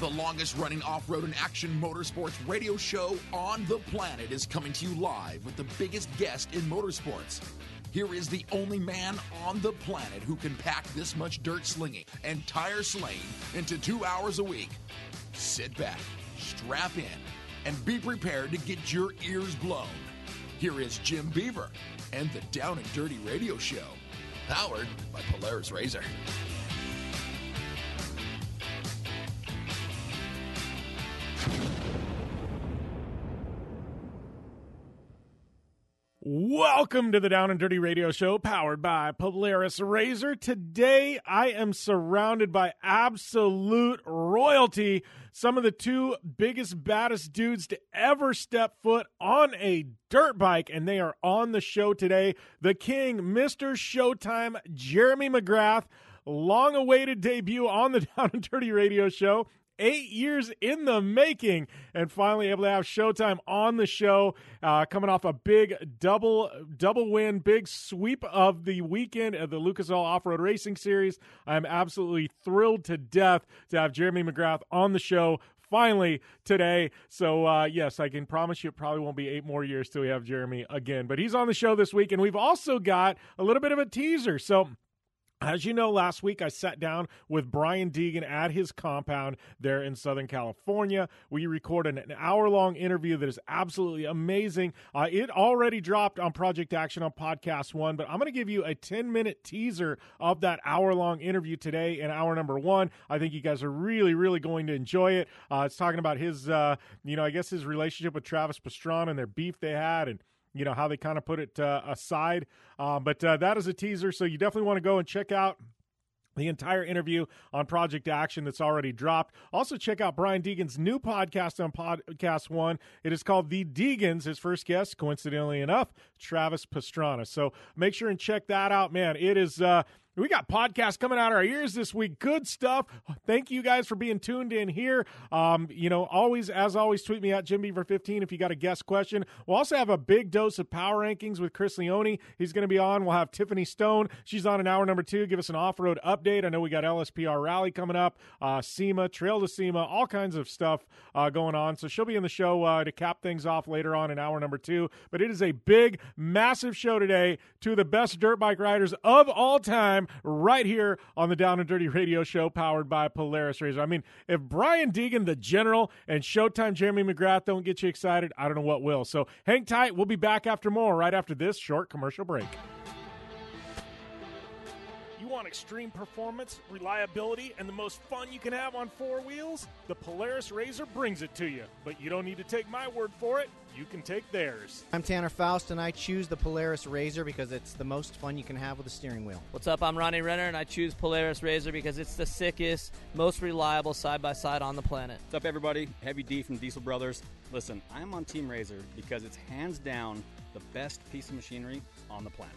The longest running off road and action motorsports radio show on the planet is coming to you live with the biggest guest in motorsports. Here is the only man on the planet who can pack this much dirt slinging and tire slaying into two hours a week. Sit back, strap in, and be prepared to get your ears blown. Here is Jim Beaver and the Down and Dirty Radio Show, powered by Polaris Razor. Welcome to the Down and Dirty Radio Show powered by Polaris Razor. Today I am surrounded by absolute royalty. Some of the two biggest, baddest dudes to ever step foot on a dirt bike, and they are on the show today. The King, Mr. Showtime, Jeremy McGrath. Long awaited debut on the Down and Dirty Radio Show eight years in the making and finally able to have showtime on the show uh, coming off a big double double win big sweep of the weekend of the lucas oil off-road racing series i'm absolutely thrilled to death to have jeremy mcgrath on the show finally today. So, uh, yes, I can promise you it probably won't be eight more years till we have Jeremy again. But he's on the show this week, and we've also got a little bit of a teaser. So, as you know, last week I sat down with Brian Deegan at his compound there in Southern California. We recorded an hour long interview that is absolutely amazing. Uh, it already dropped on Project Action on Podcast One, but I'm going to give you a 10 minute teaser of that hour long interview today in hour number one. I think you guys are really, really going to enjoy it. Uh, it's talking about his, uh, you know, I guess his relationship with Travis Pastrana and their beef they had and you know how they kind of put it uh, aside. Um, but uh, that is a teaser, so you definitely want to go and check out the entire interview on Project Action that's already dropped. Also, check out Brian Deegan's new podcast on Podcast One. It is called The Deegans. His first guest, coincidentally enough, Travis Pastrana. So make sure and check that out, man. It is. Uh, we got podcasts coming out of our ears this week. Good stuff. Thank you guys for being tuned in here. Um, you know, always, as always, tweet me at Jim Beaver 15 if you got a guest question. We'll also have a big dose of power rankings with Chris Leone. He's going to be on. We'll have Tiffany Stone. She's on an hour number two. Give us an off road update. I know we got LSPR Rally coming up, uh, SEMA, Trail to SEMA, all kinds of stuff uh, going on. So she'll be in the show uh, to cap things off later on in hour number two. But it is a big, massive show today. Of the best dirt bike riders of all time right here on the Down and Dirty Radio Show, powered by Polaris Razor. I mean, if Brian Deegan, the General, and Showtime Jeremy McGrath don't get you excited, I don't know what will. So hang tight. We'll be back after more right after this short commercial break. You want extreme performance, reliability, and the most fun you can have on four wheels? The Polaris Razor brings it to you. But you don't need to take my word for it. You can take theirs. I'm Tanner Faust, and I choose the Polaris Razor because it's the most fun you can have with a steering wheel. What's up? I'm Ronnie Renner, and I choose Polaris Razor because it's the sickest, most reliable side by side on the planet. What's up, everybody? Heavy D from Diesel Brothers. Listen, I'm on Team Razor because it's hands down the best piece of machinery on the planet.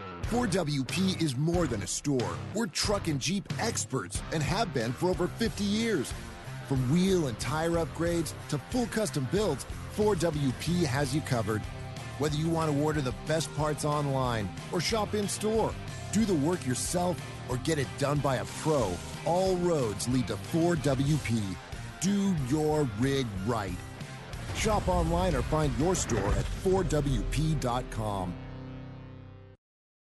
4WP is more than a store. We're truck and Jeep experts and have been for over 50 years. From wheel and tire upgrades to full custom builds, 4WP has you covered. Whether you want to order the best parts online or shop in store, do the work yourself, or get it done by a pro, all roads lead to 4WP. Do your rig right. Shop online or find your store at 4WP.com.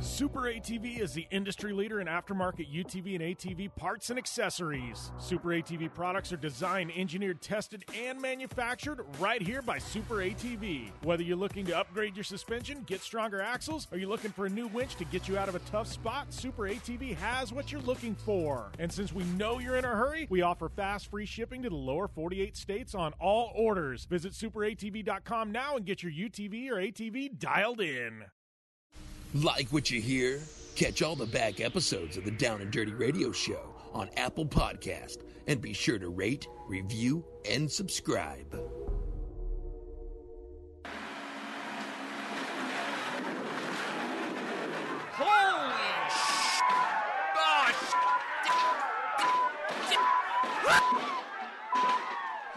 Super ATV is the industry leader in aftermarket UTV and ATV parts and accessories. Super ATV products are designed, engineered, tested, and manufactured right here by Super ATV. Whether you're looking to upgrade your suspension, get stronger axles, or you're looking for a new winch to get you out of a tough spot, Super ATV has what you're looking for. And since we know you're in a hurry, we offer fast free shipping to the lower 48 states on all orders. Visit superatv.com now and get your UTV or ATV dialed in. Like what you hear? Catch all the back episodes of the Down and Dirty Radio Show on Apple Podcast and be sure to rate, review, and subscribe.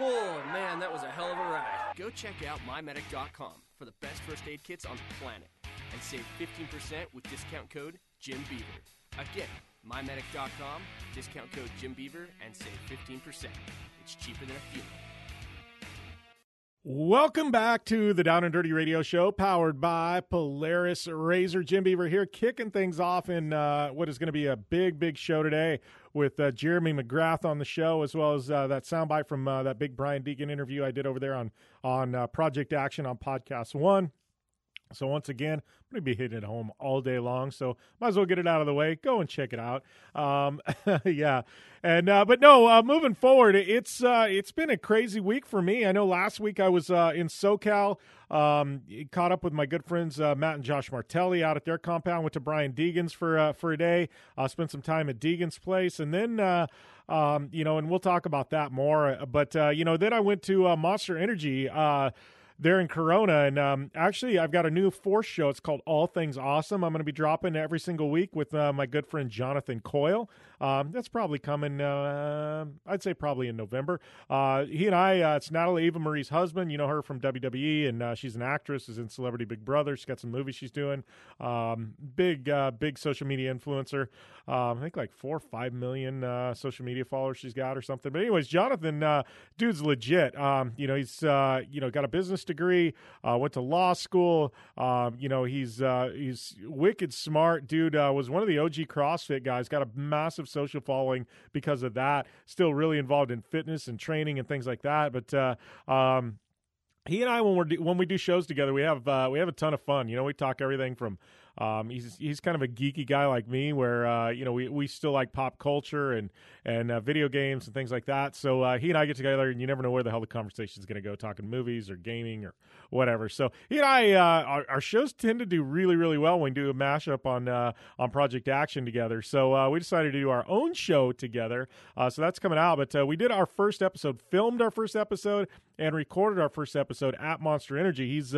Oh man, that was a hell of a ride. Go check out mymedic.com for the best first aid kits on the planet and save 15% with discount code Jim Beaver. Again, mymedic.com, discount code Jim Beaver, and save 15%. It's cheaper than a funeral. Welcome back to the Down and Dirty Radio Show, powered by Polaris Razor. Jim Beaver here, kicking things off in uh, what is going to be a big, big show today with uh, Jeremy McGrath on the show, as well as uh, that soundbite from uh, that big Brian Deegan interview I did over there on on uh, Project Action on Podcast One. So once again, I'm going to be hitting it home all day long. So might as well get it out of the way. Go and check it out. Um, yeah, and uh, but no, uh, moving forward, it's uh, it's been a crazy week for me. I know last week I was uh, in SoCal, um, caught up with my good friends uh, Matt and Josh Martelli out at their compound. Went to Brian Deegan's for uh, for a day. Uh, spent some time at Deegan's place, and then. Uh, um, you know, and we'll talk about that more. But uh, you know, then I went to uh, Monster Energy. There in Corona. And um, actually, I've got a new force show. It's called All Things Awesome. I'm going to be dropping every single week with uh, my good friend Jonathan Coyle. Um, that's probably coming, uh, I'd say probably in November. Uh, he and I, uh, it's Natalie Eva Marie's husband. You know her from WWE, and uh, she's an actress, is in Celebrity Big Brother. She's got some movies she's doing. Um, big, uh, big social media influencer. Um, I think like four or five million social media followers she's got or something. But, anyways, Jonathan, dude's legit. Um, you know, he's, you know, got a business degree, went to law school. Um, you know, he's, he's wicked smart. Dude was one of the OG CrossFit guys, got a massive social following because of that. Still really involved in fitness and training and things like that. But uh, um, he and I, when we when we do shows together, we have uh, we have a ton of fun. You know, we talk everything from um, he's he's kind of a geeky guy like me, where uh, you know we, we still like pop culture and and uh, video games and things like that. So uh, he and I get together, and you never know where the hell the conversation is going to go, talking movies or gaming or whatever. So he and I, uh, our, our, shows tend to do really really well when we do a mashup on uh, on Project Action together. So uh, we decided to do our own show together. so that's coming out. But we did our first episode, filmed our first episode, and recorded our first episode at Monster Energy. He's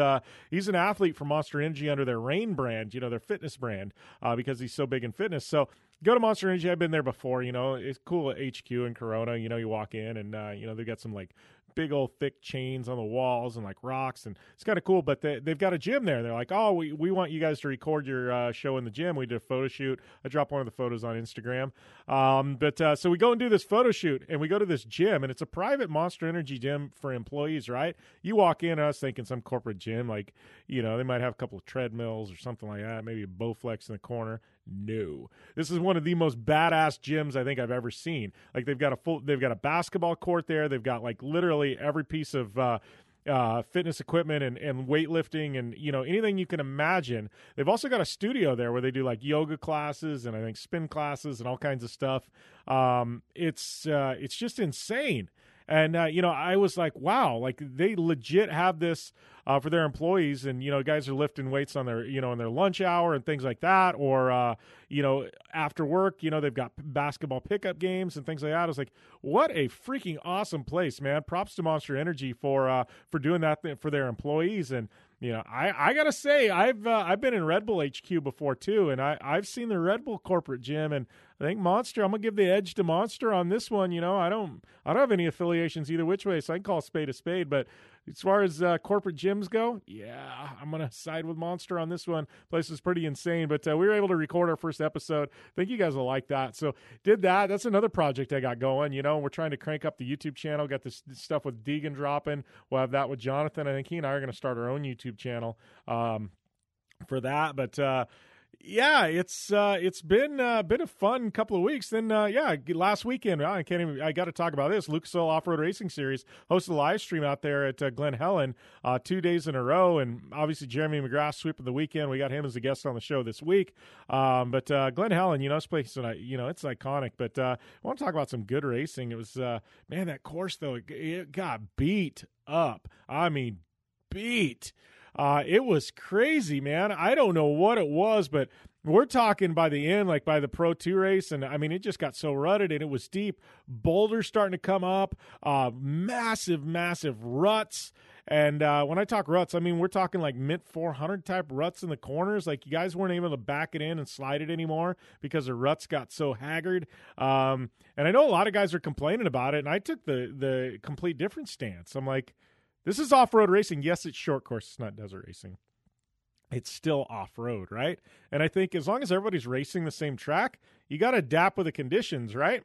he's an athlete for Monster Energy under their Reign brand. You know their fitness brand uh, because he's so big in fitness. So go to Monster Energy. I've been there before. You know, it's cool at HQ in Corona. You know, you walk in and uh, you know they've got some like big old thick chains on the walls and like rocks and it's kind of cool but they, have got a gym there. They're like oh we, we want you guys to record your uh, show in the gym. We did a photo shoot. I dropped one of the photos on instagram. Um, but uh, so we go and do this photo shoot and we go to this gym and it's a private monster energy gym for employees right? You walk in us thinking some corporate gym like you know they might have a couple of treadmills or something like that maybe a bowflex in the corner no. This is one of the most badass gyms I think I've ever seen. Like they've got a full they've got a basketball court there. They've got like literally every piece of uh, uh, fitness equipment and, and weightlifting and you know anything you can imagine. They've also got a studio there where they do like yoga classes and I think spin classes and all kinds of stuff. Um, it's uh, it's just insane. And uh, you know, I was like, wow, like they legit have this uh, for their employees, and you know, guys are lifting weights on their you know in their lunch hour and things like that, or uh, you know, after work, you know, they've got basketball pickup games and things like that. I was like, what a freaking awesome place, man! Props to Monster Energy for uh, for doing that for their employees and you know, I, I gotta say, I've uh, I've been in Red Bull HQ before too, and I I've seen the Red Bull corporate gym, and I think Monster. I'm gonna give the edge to Monster on this one. You know, I don't, I don't have any affiliations either which way, so I can call spade a spade. But as far as uh, corporate gyms go, yeah, I'm gonna side with Monster on this one. Place is pretty insane, but uh, we were able to record our first episode. I think you guys will like that. So did that. That's another project I got going. You know, we're trying to crank up the YouTube channel. Got this, this stuff with Deegan dropping. We'll have that with Jonathan. I think he and I are gonna start our own YouTube channel. Um, for that, but uh, yeah, it's uh, it's been uh, been a fun couple of weeks. Then uh, yeah, last weekend I can't even. I got to talk about this. Lucas Oil Off Road Racing Series hosted a live stream out there at uh, Glen Helen uh, two days in a row, and obviously Jeremy McGrath sweeping the weekend. We got him as a guest on the show this week. Um, but uh, Glen Helen, you know, this place, you know, it's iconic. But uh, I want to talk about some good racing. It was uh, man, that course though, it, it got beat up. I mean, beat. Uh, it was crazy, man. I don't know what it was, but we're talking by the end, like by the Pro 2 race, and I mean, it just got so rutted and it was deep. Boulders starting to come up, uh, massive, massive ruts. And uh, when I talk ruts, I mean, we're talking like mint 400 type ruts in the corners. Like, you guys weren't able to back it in and slide it anymore because the ruts got so haggard. Um, and I know a lot of guys are complaining about it, and I took the, the complete different stance. I'm like, this is off road racing. Yes, it's short course, it's not desert racing. It's still off road, right? And I think as long as everybody's racing the same track, you got to adapt with the conditions, right?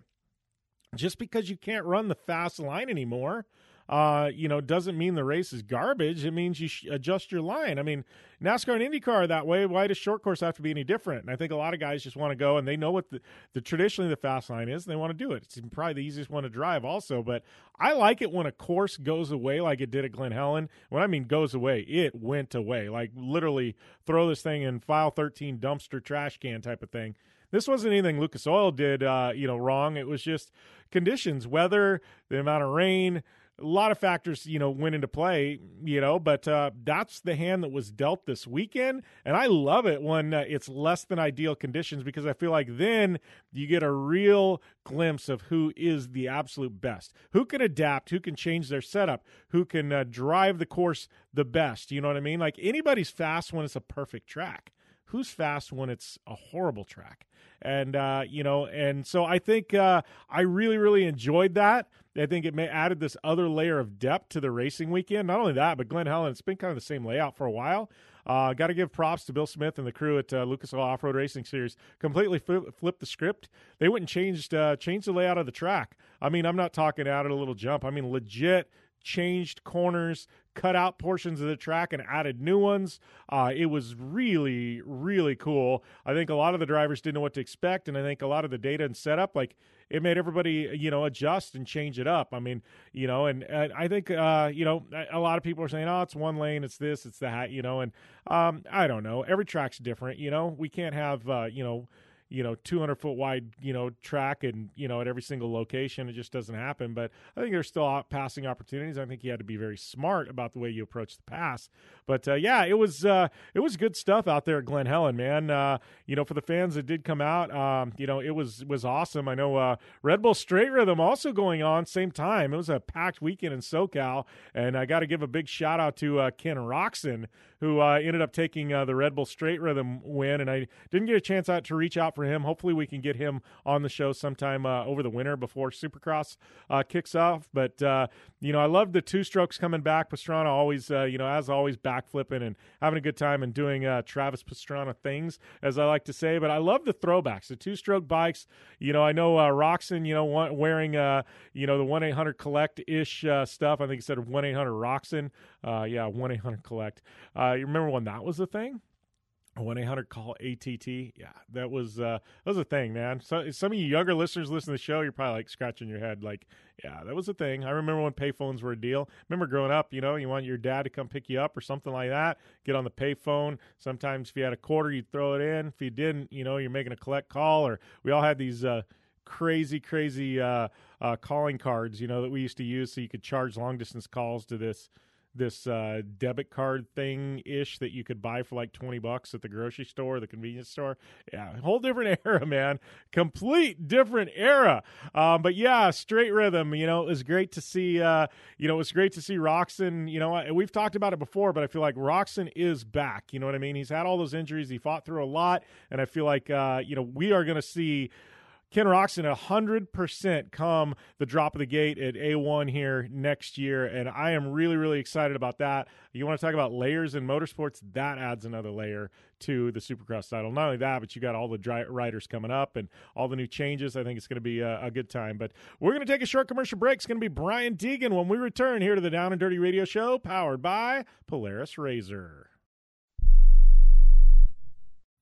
Just because you can't run the fast line anymore uh, you know, doesn't mean the race is garbage. It means you adjust your line. I mean, NASCAR and IndyCar that way. Why does short course have to be any different? And I think a lot of guys just want to go and they know what the, the traditionally the fast line is and they want to do it. It's probably the easiest one to drive also. But I like it when a course goes away like it did at Glen Helen. When I mean goes away, it went away. Like literally throw this thing in file 13 dumpster trash can type of thing. This wasn't anything Lucas Oil did, uh, you know, wrong. It was just conditions, weather, the amount of rain, a lot of factors, you know, went into play, you know, but uh, that's the hand that was dealt this weekend. And I love it when uh, it's less than ideal conditions because I feel like then you get a real glimpse of who is the absolute best, who can adapt, who can change their setup, who can uh, drive the course the best. You know what I mean? Like anybody's fast when it's a perfect track. Who's fast when it's a horrible track? And, uh, you know, and so I think uh, I really, really enjoyed that. I think it may added this other layer of depth to the racing weekend. Not only that, but Glen Helen, it's been kind of the same layout for a while. Uh, Got to give props to Bill Smith and the crew at uh, Lucas Oil Off Road Racing Series. Completely flip, flipped the script. They wouldn't changed uh, change the layout of the track. I mean, I'm not talking out added a little jump. I mean, legit changed corners, cut out portions of the track and added new ones. Uh, it was really, really cool. I think a lot of the drivers didn't know what to expect, and I think a lot of the data and setup, like it made everybody, you know, adjust and change it up. I mean, you know, and, and I think, uh, you know, a lot of people are saying, oh, it's one lane, it's this, it's that, you know, and um, I don't know. Every track's different, you know. We can't have, uh, you know you know 200 foot wide you know track and you know at every single location it just doesn't happen. But i think there's still passing opportunities. I think you had to be very smart about the way you approach the pass. But uh, yeah it was uh, it was good stuff out there at glen helen man. Uh, you know for the fans that did come out um, you know it was was awesome. I know uh, red bull straight rhythm also going on same time. It was a packed weekend in socal and i got to give a big shout out to uh, Ken Roczen who uh, ended up taking the red bull straight rhythm win and i didn't get a chance out to reach out for him. Hopefully, we can get him on the show sometime uh, over the winter before Supercross uh, kicks off. But uh, you know, I love the two strokes coming back. Pastrana always, uh, you know, as always, backflipping and having a good time and doing uh, Travis Pastrana things, as I like to say. But I love the throwbacks, the two stroke bikes. You know, I know Roczen, you know, wearing you know the one eight hundred collect ish stuff. I think he said one eight hundred Roczen. yeah, one eight hundred collect. you remember when that was a thing? One eight hundred call ATT. Yeah, that was uh, that was a thing, man. So some of you younger listeners listen to the show, you're probably like scratching your head, like, yeah, that was a thing. I remember when payphones were a deal. Remember growing up, you know, you want your dad to come pick you up or something like that. Get on the payphone. Sometimes if you had a quarter, you'd throw it in. If you didn't, you know, you're making a collect call. Or we all had these. Uh, crazy, crazy uh, uh, calling cards, you know, that we used to use so you could charge long distance calls to this this uh, debit card thing ish that you could buy for like 20 bucks at the grocery store, the convenience store. Yeah, whole different era, man. Complete different era. Um, but yeah, straight rhythm, you know, it was great to see, uh, you know, it was great to see Roczen. You know, we've talked about it before, but I feel like Roczen is back. You know what I mean? He's had all those injuries, he fought through a lot. And I feel like, uh, you know, we are going to see Ken Roczen, 100% come the drop of the gate at A1 here next year. And I am really, really excited about that. You want to talk about layers in motorsports? That adds another layer to the Supercross title. Not only that, but you got all the dry- riders coming up and all the new changes. I think it's going to be a, a good time. But we're going to take a short commercial break. It's going to be Brian Deegan when we return here to the Down and Dirty Radio Show, powered by Polaris Razor.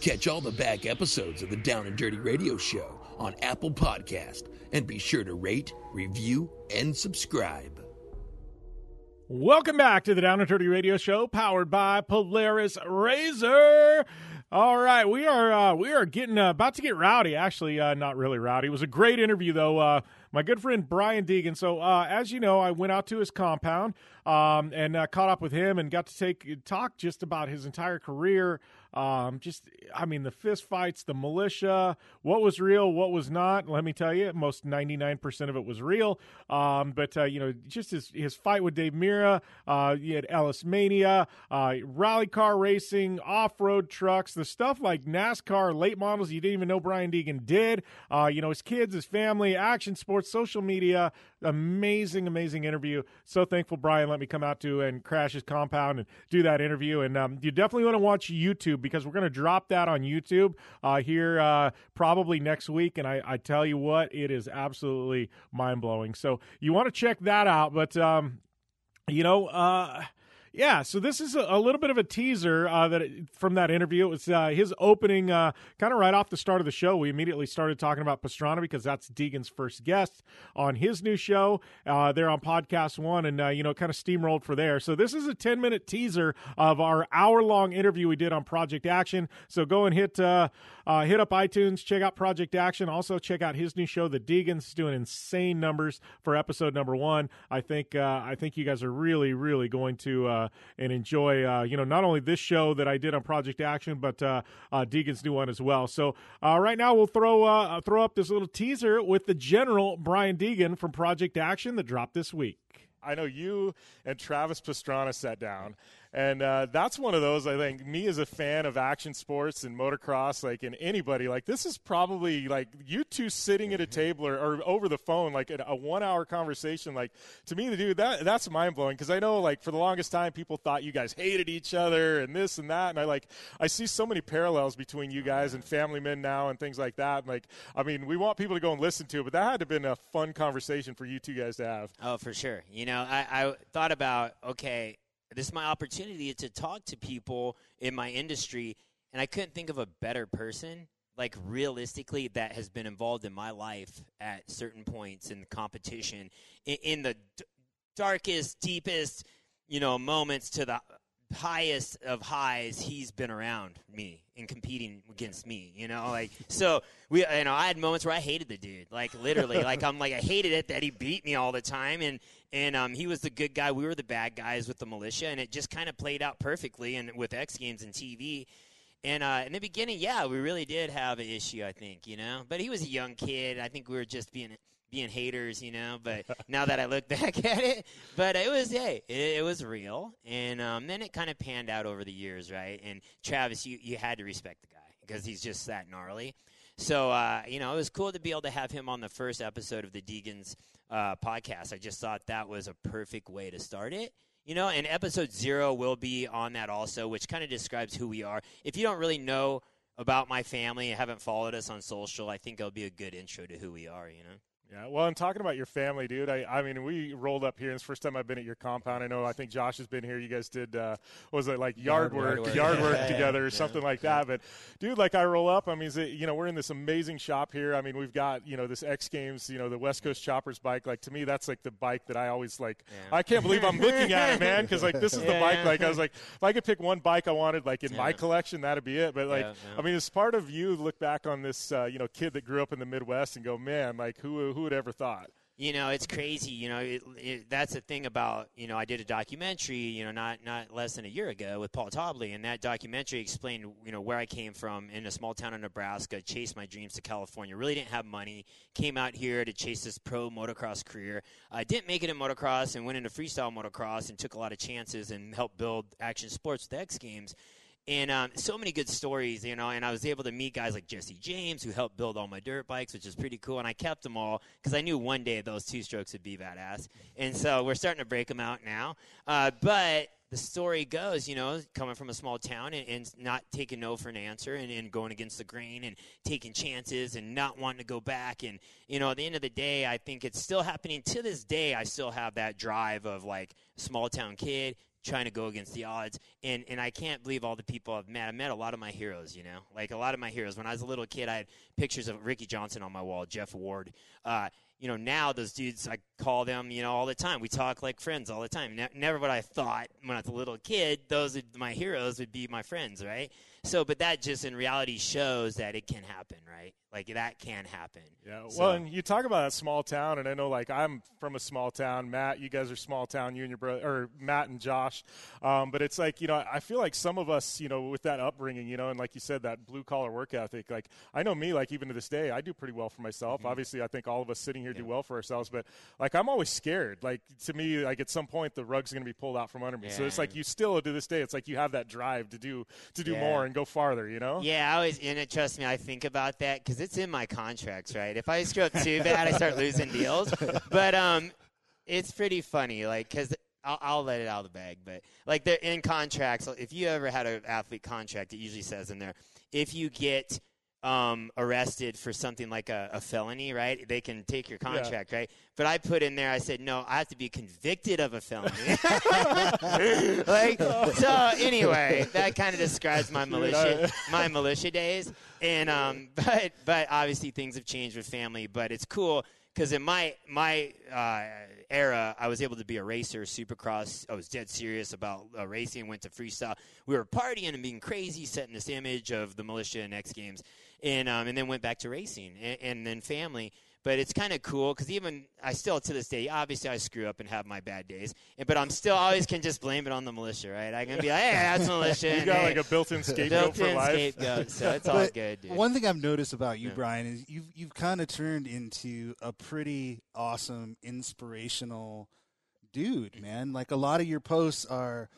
Catch all the back episodes of the Down and Dirty Radio Show on Apple Podcast and be sure to rate, review, and subscribe. Welcome back to the Down and Dirty Radio Show, powered by Polaris Razor. All right, we are uh, we are getting uh, about to get rowdy. Actually, uh, not really rowdy. It was a great interview, though. Uh, my good friend Brian Deegan. So, uh, as you know, I went out to his compound um, and uh, caught up with him and got to take talk just about his entire career. Um, just, I mean, the fist fights, the Mulisha, what was real, what was not. Let me tell you, most 99% of it was real. Um, but, uh, you know, just his, his fight with Dave Mirra, uh, you had Ellis Mania, uh, rally car racing, off road trucks, the stuff like NASCAR, late models you didn't even know Brian Deegan did. Uh, you know, his kids, his family, action sports, social media. Amazing, amazing interview. So thankful Brian let me come out to and crash his compound and do that interview. And um, you definitely want to watch YouTube because we're going to drop that on YouTube uh, here uh, probably next week. And I, I, tell you what, it is absolutely mind blowing. So you want to check that out. But, um, you know, uh, Yeah, so this is a, a little bit of a teaser uh, that from that interview. It was uh, his opening, uh, kind of right off the start of the show. We immediately started talking about Pastrana because that's Deegan's first guest on his new show. Uh, they're on podcast one, and uh, you know, kind of steamrolled for there. So this is a ten minute teaser of our hour long interview we did on Project Action. So go and hit hit up iTunes, check out Project Action. Also check out his new show, The Deegans, doing insane numbers for episode number one. I think I think you guys are really, really going to uh, and enjoy, uh, you know, not only this show that I did on Project Action, but uh, uh Deegan's new one as well. So uh, right now we'll throw uh, throw up this little teaser with the General Brian Deegan from Project Action that dropped this week. I know you and Travis Pastrana sat down and uh, that's one of those, I think, me as a fan of action sports and motocross, like, and anybody, like, this is probably like you two sitting at a table or, or over the phone, like a one hour conversation. Like, to me, the dude, that, that's mind blowing because I know, like, for the longest time, people thought you guys hated each other and this and that. And I, like, I see so many parallels between you guys and family men now and things like that. And, like, I mean, we want people to go and listen to it, but that had to have been a fun conversation for you two guys to have. Oh, for sure. You know, I, I thought about, okay, this is my opportunity to talk to people in my industry and i couldn't think of a better person like realistically that has been involved in my life at certain points in the competition in, in the d- darkest deepest you know moments to the highest of highs he's been around me and competing against me you know like so we you know i had moments where i hated the dude like literally like i'm like i hated it that he beat me all the time and and um, he was the good guy we were the bad guys with the Mulisha and it just kind of played out perfectly and with x games and tv and uh, in the beginning yeah we really did have an issue i think you know but he was a young kid i think we were just being being haters, you know. But now that I look back at it, but it was hey, it, it was real, and um, then it kind of panned out over the years, right? And Travis, you you had to respect the guy because he's just that gnarly. So uh, you know, it was cool to be able to have him on the first episode of the Deegans uh, podcast. I just thought that was a perfect way to start it. You know, and episode zero will be on that also, which kind of describes who we are. If you don't really know about my family and haven't followed us on social, I think it'll be a good intro to who we are, you know? Yeah, well, I'm talking about your family, dude. I, I mean, we rolled up here. It's the first time I've been at your compound. I know. I think Josh has been here. You guys did, uh, was it like yard, yard work, yard work, yard work yeah, together, yeah, or something like that. But, dude, like I roll up. I mean, it, you know, we're in this amazing shop here. I mean, we've got you know this X Games, you know, the West Coast Choppers bike. Like to me, that's like the bike that I always like. I can't believe I'm looking at it, man, because like this is the bike. Like I was like, if I could pick one bike I wanted, like in my collection, that'd be it. But like, I mean, as part of you look back on this, uh, you know, kid that grew up in the Midwest and go, man, like who who would ever thought? you know it's crazy you know it, it, that's the thing about you know i did a documentary you know not not less than a year ago with paul tobley and that documentary explained you know where i came from in a small town in nebraska chased my dreams to california really didn't have money came out here to chase this pro motocross career i didn't make it in motocross and went into freestyle motocross and took a lot of chances and helped build action sports with x games and um, so many good stories, you know. And I was able to meet guys like Jesse James, who helped build all my dirt bikes, which is pretty cool. And I kept them all because I knew one day those two strokes would be badass. And so we're starting to break them out now. Uh, but the story goes, you know, coming from a small town and, and not taking no for an answer and, and, going against the grain and taking chances and not wanting to go back. And, you know, at the end of the day, I think it's still happening to this day. I still have that drive of like small town kid, trying to go against the odds. And and I can't believe all the people I've met. I met a lot of my heroes, you know, like a lot of my heroes. When I was a little kid, I had pictures of Ricky Johnson on my wall, Jeff Ward. Uh, you know, now those dudes, I call them, you know, all the time. We talk like friends all the time. Ne- never what I thought when I was a little kid, those would, my heroes would be my friends, right? So, but that just in reality shows that it can happen, right? Like that can happen. Yeah. So. Well, and you talk about a small town, and I know like I'm from a small town. Matt, you guys are small town. You and your brother, or Matt and Josh. Um, but it's like you know, I feel like some of us, you know, with that upbringing, you know, and like you said, that blue collar work ethic. Like I know me, like even to this day, I do pretty well for myself. Mm-hmm. Obviously, I think all of us sitting here yeah. do well for ourselves. But like I'm always scared. Like to me, like at some point the rug's going to be pulled out from under me. Yeah. So it's like you still to this day, it's like you have that drive to do to do yeah. more and go farther. You know? Yeah, I always and it, trust me, I think about that because it's in my contracts, right? If I screw up too bad, I start losing deals. But um, it's pretty funny, like because. I'll, I'll, let it out of the bag, but like they're in contracts. If you ever had an athlete contract, it usually says in there, if you get um, arrested for something like a, a, felony, right? They can take your contract, yeah. right? But I put in there, I said, no, I have to be convicted of a felony. like, so anyway, that kind of describes my Mulisha, my Mulisha days. And um, but but obviously things have changed with family. But it's cool because in my my uh, era, I was able to be a racer, supercross. I was dead serious about uh, racing. Went to freestyle. We were partying and being crazy, setting this image of the Mulisha and X Games and um, and then went back to racing and, and then family. But it's kind of cool because even I still to this day, obviously I screw up and have my bad days, and, but I'm still always can just blame it on the Mulisha, right? I can be like, hey, that's Mulisha. you got hey, like a built-in scapegoat built-in for life. Scapegoat, so it's all good. Dude. One thing I've noticed about you, yeah. Brian, is you've you've kind of turned into a pretty awesome, inspirational dude, man. Like a lot of your posts are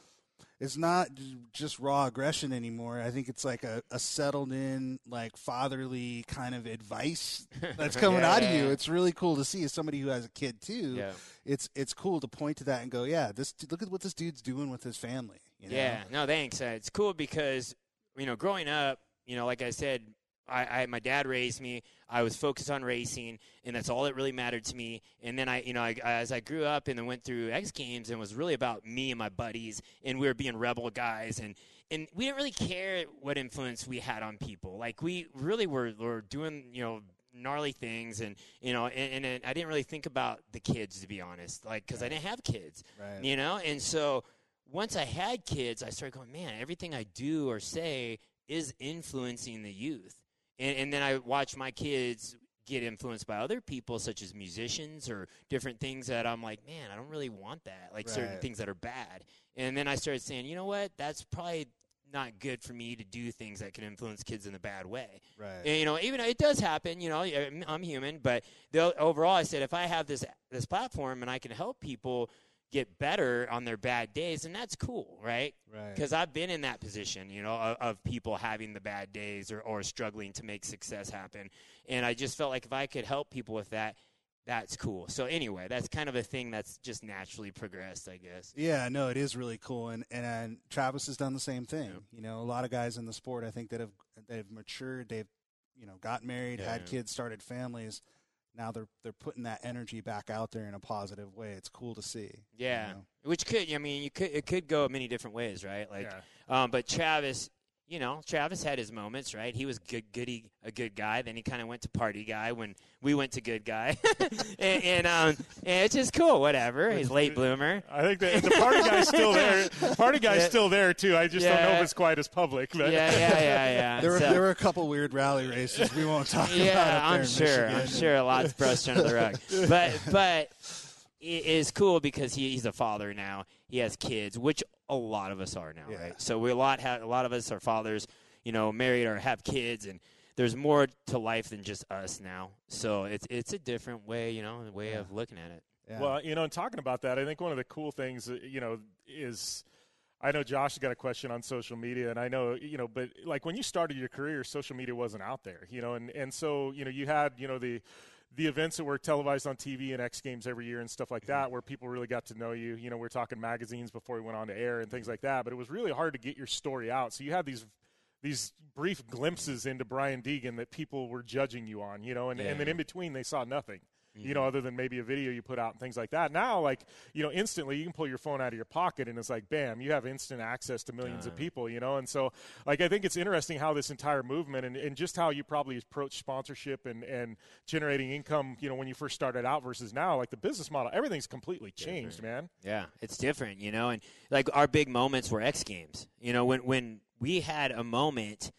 it's not just raw aggression anymore. I think it's like a, a settled in, like fatherly kind of advice that's coming yeah, out of you. It's really cool to see as somebody who has a kid too. Yeah. It's it's cool to point to that and go, yeah, this look at what this dude's doing with his family. You know? Yeah, no, thanks. Uh, it's cool because you know, growing up, you know, like I said, I, I, my dad raised me. I was focused on racing, and that's all that really mattered to me. And then I, you know, I, as I grew up and then went through X Games, and was really about me and my buddies, and we were being rebel guys, and and we didn't really care what influence we had on people. Like we really were were doing, you know, gnarly things, and you know, and, and I didn't really think about the kids to be honest, like because I didn't have kids, right. you know, and so once I had kids, I started going, man, everything I do or say is influencing the youth and, and then I watch my kids get influenced by other people, such as musicians or different things that I'm like, man, I don't really want that. Like right. certain things that are bad. And then I started saying, you know what? That's probably not good for me to do things that can influence kids in a bad way. Right. And, you know, even it does happen. You know, I'm human, but the, overall, I said if I have this this platform and I can help people get better on their bad days, and that's cool, right? Right. Because I've been in that position, you know, of, of, people having the bad days or, or struggling to make success happen, and I just felt like if I could help people with that, that's cool. So anyway, that's kind of a thing that's just naturally progressed, I guess. Yeah, no, it is really cool, and and, and Travis has done the same thing. Yep. You know, a lot of guys in the sport, I think that have they've matured, they've you know got married, yeah, had kids, started families now they're they're putting that energy back out there in a positive way. It's cool to see. Yeah, you know? which could I mean you could it could go many different ways, right? Like, yeah. um, but Travis you know, Travis had his moments, right? He was good, goody, a good guy. Then he kind of went to party guy when we went to good guy, and, and, um, and it's just cool. Whatever. He's late bloomer. I think the, the party guy's still there. Party guy's yeah. still there too. I just yeah. don't know if it's quite as public. But. Yeah, yeah, yeah, yeah. there, were, so, there were a couple weird rally races we won't talk yeah, about. Yeah, I'm sure. Michigan. I'm sure a lot's brushed under the rug. But but it is cool because he, he's a father now. He has kids, which a lot of us are now, yeah. right? So we a lot have, a lot of us are fathers you know, married or have kids, and there's more to life than just us now. So it's it's a different way, you know, way yeah. of looking at it. Yeah. Well, you know, and talking about that, I think one of the cool things, uh, you know, is I know Josh has got a question on social media, and I know, you know, but like when you started your career, social media wasn't out there, you know, and and so you know you had you know the the events that were televised on TV and X Games every year and stuff like that, mm-hmm. where people really got to know you. You know, we're talking magazines before we went on to air and things like that, but it was really hard to get your story out. So you had these these brief glimpses into Brian Deegan that people were judging you on, you know, and, yeah. and then in between they saw nothing. Mm-hmm. You know, other than maybe a video you put out and things like that. Now, like, you know, instantly you can pull your phone out of your pocket and it's like, bam, you have instant access to millions uh. of people, you know? And so, like, I think it's interesting how this entire movement and, and just how you probably approach sponsorship and, and generating income, you know, when you first started out versus now, like the business model, everything's completely changed, different. man. Yeah, it's different, you know? And, like, our big moments were X Games. You know, when, when we had a moment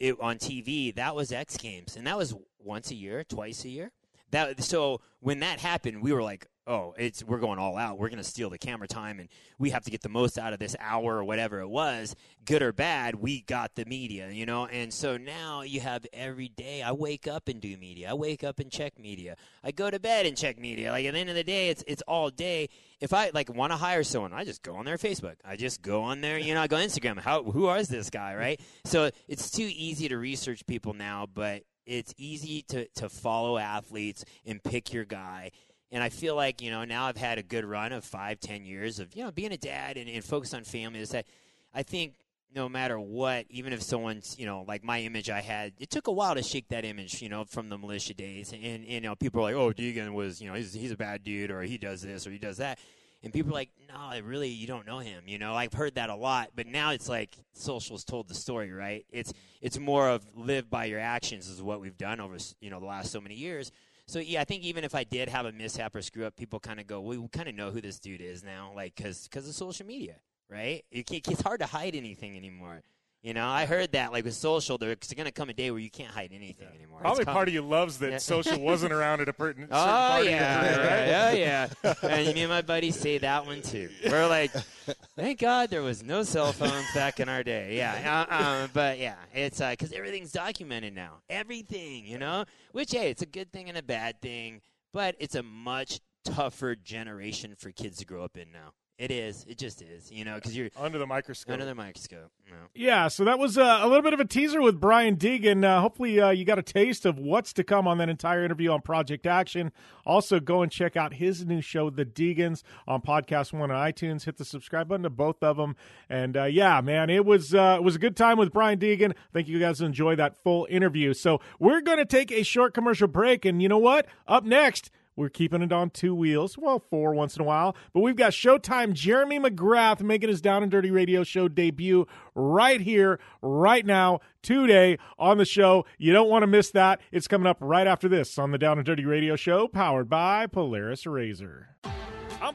it, on TV that was X Games, and that was once a year, twice a year. That so when that happened, we were like, "Oh, it's we're going all out. We're going to steal the camera time, and we have to get the most out of this hour or whatever it was, good or bad. We got the media, you know. And so now you have every day. I wake up and do media. I wake up and check media. I go to bed and check media. Like at the end of the day, it's it's all day. If I like want to hire someone, I just go on their Facebook. I just go on there, you know, I go Instagram. How who is this guy, right? So it's too easy to research people now, but it's easy to, to follow athletes and pick your guy. And I feel like, you know, now I've had a good run of five, ten years of, you know, being a dad and, and focus on family. Is that I think no matter what, even if someone's, you know, like my image I had, it took a while to shake that image, you know, from the Mulisha days. And, you know, people are like, oh, Deegan was, you know, he's, he's a bad dude or he does this or he does that. And people are like, no, I really, you don't know him. You know, I've heard that a lot, but now it's like socials told the story, right? It's it's more of live by your actions is what we've done over you know the last so many years. So yeah, I think even if I did have a mishap or screw up, people kind of go, well, we kind of know who this dude is now, like because because of social media, right? It, it's hard to hide anything anymore. You know, I heard that like with social, there's going to come a day where you can't hide anything yeah. anymore. Probably part of you loves that yeah. social wasn't around at a certain oh, party. Yeah, right? yeah, yeah. and me and my buddies say that one too. We're like, thank God there was no cell phones back in our day. Yeah, uh, uh, but yeah, it's because uh, everything's documented now. Everything, you know. Which hey, it's a good thing and a bad thing, but it's a much tougher generation for kids to grow up in now. It is. It just is. You know, because you're under the microscope. Under the microscope. No. Yeah. So that was uh, a little bit of a teaser with Brian Deegan. Uh, hopefully, uh, you got a taste of what's to come on that entire interview on Project Action. Also, go and check out his new show, The Deegans, on Podcast One on iTunes. Hit the subscribe button to both of them. And uh, yeah, man, it was uh, it was a good time with Brian Deegan. I think you guys enjoy that full interview. So we're going to take a short commercial break, and you know what? Up next. We're keeping it on two wheels, well, four once in a while. But we've got Showtime Jeremy McGrath making his Down and Dirty Radio show debut right here, right now, today on the show. You don't want to miss that. It's coming up right after this on the Down and Dirty Radio show, powered by Polaris Razor.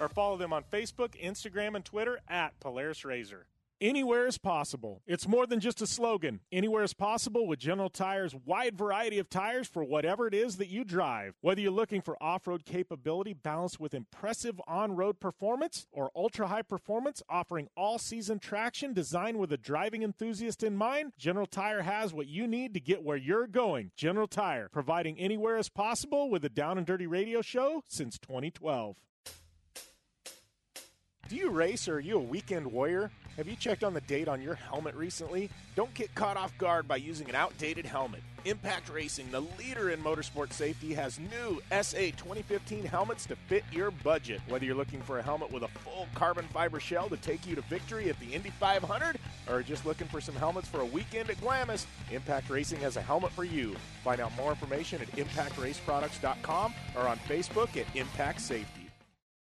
or follow them on Facebook, Instagram, and Twitter at Polaris Razor. Anywhere is possible. It's more than just a slogan. Anywhere is possible with General Tire's wide variety of tires for whatever it is that you drive. Whether you're looking for off road capability balanced with impressive on road performance or ultra high performance offering all season traction designed with a driving enthusiast in mind, General Tire has what you need to get where you're going. General Tire, providing anywhere is possible with a down and dirty radio show since 2012. Do you race or are you a weekend warrior? Have you checked on the date on your helmet recently? Don't get caught off guard by using an outdated helmet. Impact Racing, the leader in motorsport safety, has new SA 2015 helmets to fit your budget. Whether you're looking for a helmet with a full carbon fiber shell to take you to victory at the Indy 500 or just looking for some helmets for a weekend at Glamis, Impact Racing has a helmet for you. Find out more information at impactraceproducts.com or on Facebook at Impact Safety.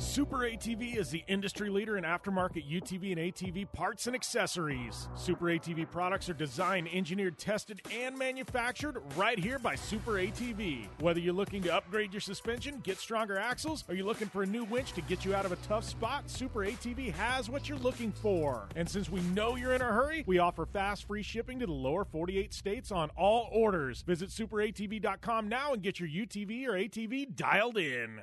Super ATV is the industry leader in aftermarket UTV and ATV parts and accessories. Super ATV products are designed, engineered, tested, and manufactured right here by Super ATV. Whether you're looking to upgrade your suspension, get stronger axles, or you're looking for a new winch to get you out of a tough spot, Super ATV has what you're looking for. And since we know you're in a hurry, we offer fast free shipping to the lower 48 states on all orders. Visit superatv.com now and get your UTV or ATV dialed in.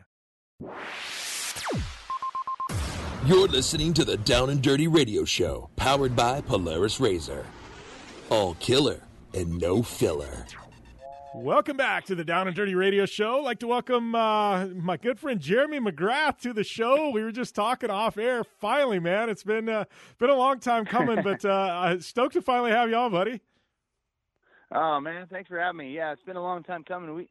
You're listening to the Down and Dirty Radio Show, powered by Polaris Razor. All killer and no filler. Welcome back to the Down and Dirty Radio Show. I'd like to welcome uh, my good friend Jeremy McGrath to the show. We were just talking off air. Finally, man, it's been uh, been a long time coming, but uh, stoked to finally have you on, buddy. Oh man, thanks for having me. Yeah, it's been a long time coming. We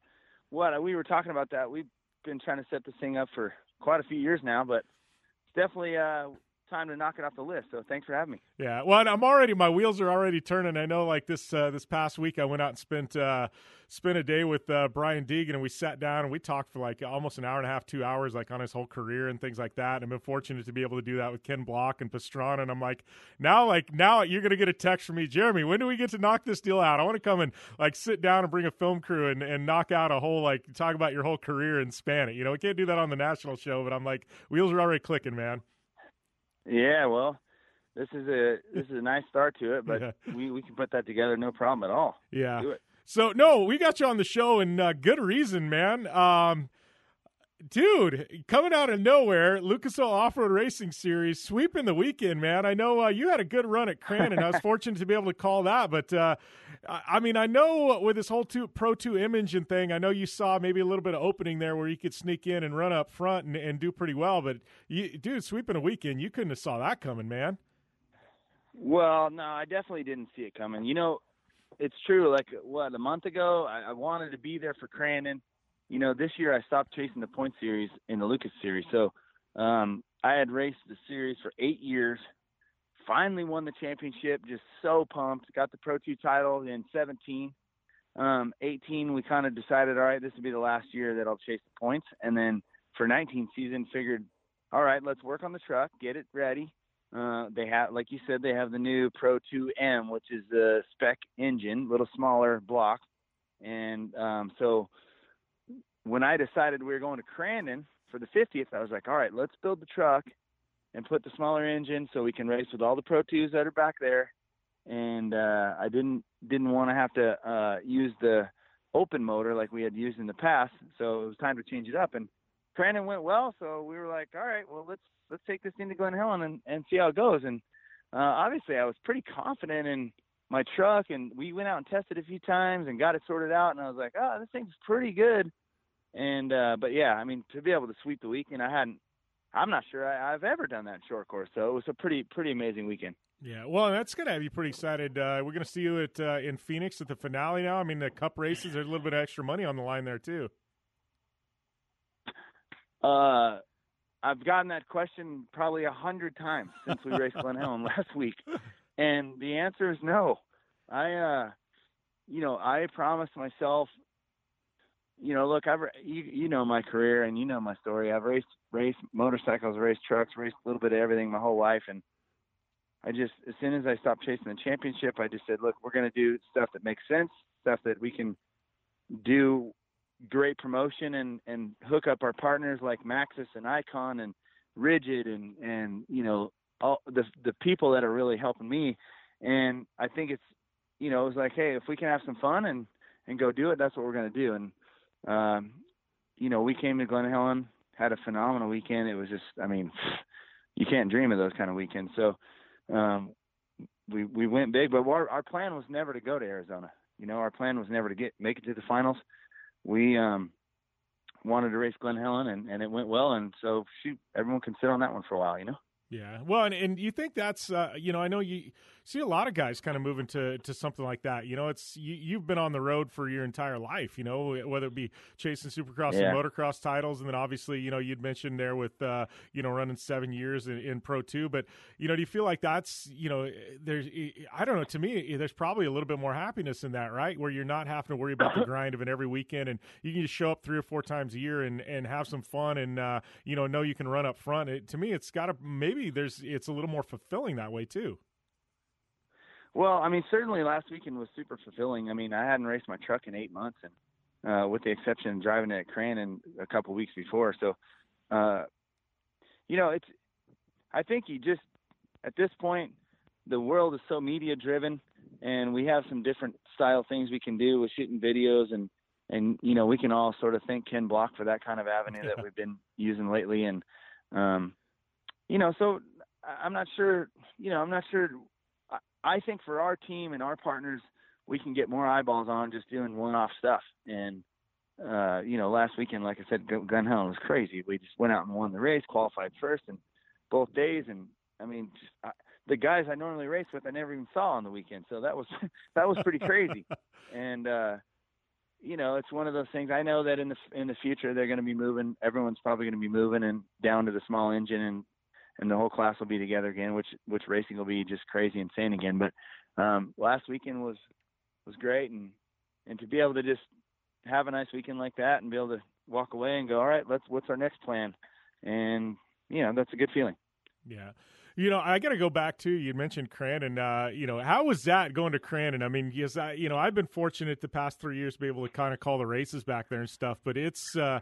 what we were talking about that. We've been trying to set this thing up for quite a few years now, but it's definitely uh, time to knock it off the list. So thanks for having me. Yeah, well, I'm already my wheels are already turning. I know, like this uh, this past week, I went out and spent uh, spent a day with uh, Brian Deegan, and we sat down and we talked for like almost an hour and a half, two hours, like on his whole career and things like that. And I've been fortunate to be able to do that with Ken Block and Pastrana. And I'm like, now, like now, you're gonna get a text from me, Jeremy. When do we get to knock this deal out? I want to come and like sit down and bring a film crew and, and knock out a whole like talk about your whole career and span it. You know, we can't do that on the national show, but I'm like, wheels are already clicking, man. Yeah, well, this is a this is a nice start to it, but Yeah. we we can put that together, no problem at all. Yeah. So no, we got you on the show, and uh, good reason, man. Um, dude, coming out of nowhere, Lucas Oil Off Road Racing Series sweeping the weekend, man. I know uh, you had a good run at Crandon. I was fortunate to be able to call that, but uh, I I mean, I know with this whole two, Pro Two M engine thing, I know you saw maybe a little bit of opening there where you could sneak in and run up front and, and do pretty well. But you, dude, sweeping a weekend, you couldn't have saw that coming, man. Well, no, I definitely didn't see it coming. You know, it's true. Like what a month ago, I, I wanted to be there for Crandon. You know, this year I stopped chasing the point series in the Lucas series. So um, I had raced the series for eight years. Finally won the championship. Just so pumped. Got the Pro 2 title in 17. Um, 18, we kind of decided, all right, this will be the last year that I'll chase the points. And then for 19 season, figured, all right, let's work on the truck, get it ready. Uh, they have, like you said, they have the new Pro 2M, which is the spec engine, little smaller block. And um, so when I decided we were going to Crandon for the 50th, I was like, all right, let's build the truck and put the smaller engine so we can race with all the Pro 2s that are back there. And uh, I didn't didn't want to have to uh, use the open motor like we had used in the past, so it was time to change it up. And Crandon went well, so we were like, all right, well let's let's take this thing to Glen Helen and, and see how it goes. And uh, obviously, I was pretty confident in my truck, and we went out and tested a few times and got it sorted out. And I was like, oh, this thing's pretty good. And uh, but yeah, I mean, to be able to sweep the weekend, I hadn't. I'm not sure I, I've ever done that short course, so it was a pretty pretty amazing weekend. Yeah, well, that's going to have you pretty excited. Uh, we're going to see you at uh, in Phoenix at the finale now. I mean, the Cup races, there's a little bit of extra money on the line there too. Uh, I've gotten that question probably a hundred times since we raced Glen Helen last week, and the answer is no. I, uh, you know, I promised myself. You know, look, I've you, you know my career and you know my story. I've raced raced motorcycles, raced trucks, raced a little bit of everything my whole life, and I just as soon as I stopped chasing the championship, I just said, look, we're going to do stuff that makes sense, stuff that we can do great promotion and and hook up our partners like Maxxis and Icon and Rigid and and you know all the the people that are really helping me. And I think it's you know it was like hey if we can have some fun and and go do it that's what we're going to do. And um, you know we came to Glen Helen had a phenomenal weekend. It was just I mean you can't dream of those kind of weekends. So um, we we went big, but our our plan was never to go to Arizona. You know, our plan was never to get make it to the finals. We um wanted to race Glen Helen, and and it went well, and so shoot, everyone can sit on that one for a while. You know. Yeah, well, and, and you think that's uh, you know I know you see a lot of guys kind of moving to to something like that. You know, it's you, you've been on the road for your entire life. You know, whether it be chasing Supercross Yeah. and motocross titles, and then obviously you know you'd mentioned there with uh, you know running seven years in, in Pro Two. But you know, do you feel like that's you know there's I don't know. To me, there's probably a little bit more happiness in that, right? Where you're not having to worry about the grind of it every weekend, and you can just show up three or four times a year and and have some fun, and uh, you know know you can run up front. It, to me, it's got to maybe there's it's a little more fulfilling that way too. Well, I mean, certainly last weekend was super fulfilling. I mean, I hadn't raced my truck in eight months, and uh, with the exception of driving it at Crandon a couple weeks before. So, uh, you know, it's. I think you just at this point, the world is so media driven, and we have some different style things we can do with shooting videos, and and you know, we can all sort of thank Ken Block for that kind of avenue that we've been using lately, and um, you know, so I'm not sure. You know, I'm not sure. I- think for our team and our partners, we can get more eyeballs on just doing one-off stuff. And uh, you know, last weekend, like I said, Glen Helen was crazy. We just went out and won the race, qualified first, and both days. And I mean, just, I, the guys I normally race with, I never even saw on the weekend. So that was that was pretty crazy. and uh, you know, it's one of those things. I know that in the in the future they're going to be moving. Everyone's probably going to be moving and down to the small engine, and and the whole class will be together again, which which racing will be just crazy insane again. But um, last weekend was was great, and and to be able to just have a nice weekend like that and be able to walk away and go, all right, let's what's our next plan, and you know that's a good feeling. Yeah. You know, I got to go back to you mentioned Crandon. Uh, you know, how was that going to Crandon? I mean, yes, I, you know, I've been fortunate the past three years to be able to kind of call the races back there and stuff. But it's, uh,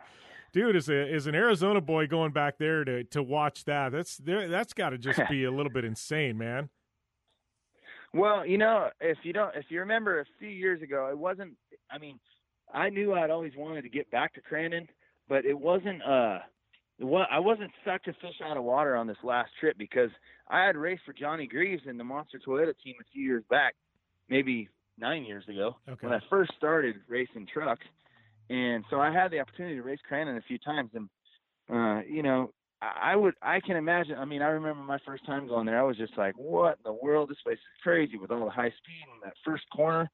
dude, as a as an Arizona boy going back there to to watch that, that's there, that's got to just be a little bit insane, man. Well, you know, if you don't, if you remember a few years ago, it wasn't. I mean, I knew I'd always wanted to get back to Crandon, but it wasn't. uh well, I wasn't sucked a fish out of water on this last trip because I had raced for Johnny Greaves in the Monster Toyota team a few years back, maybe nine years ago, okay. when I first started racing trucks, and so I had the opportunity to race Crandon a few times, and uh, you know, I would, I can imagine. I mean, I remember my first time going there. I was just like, "What in the world? This place is crazy with all the high speed and that first corner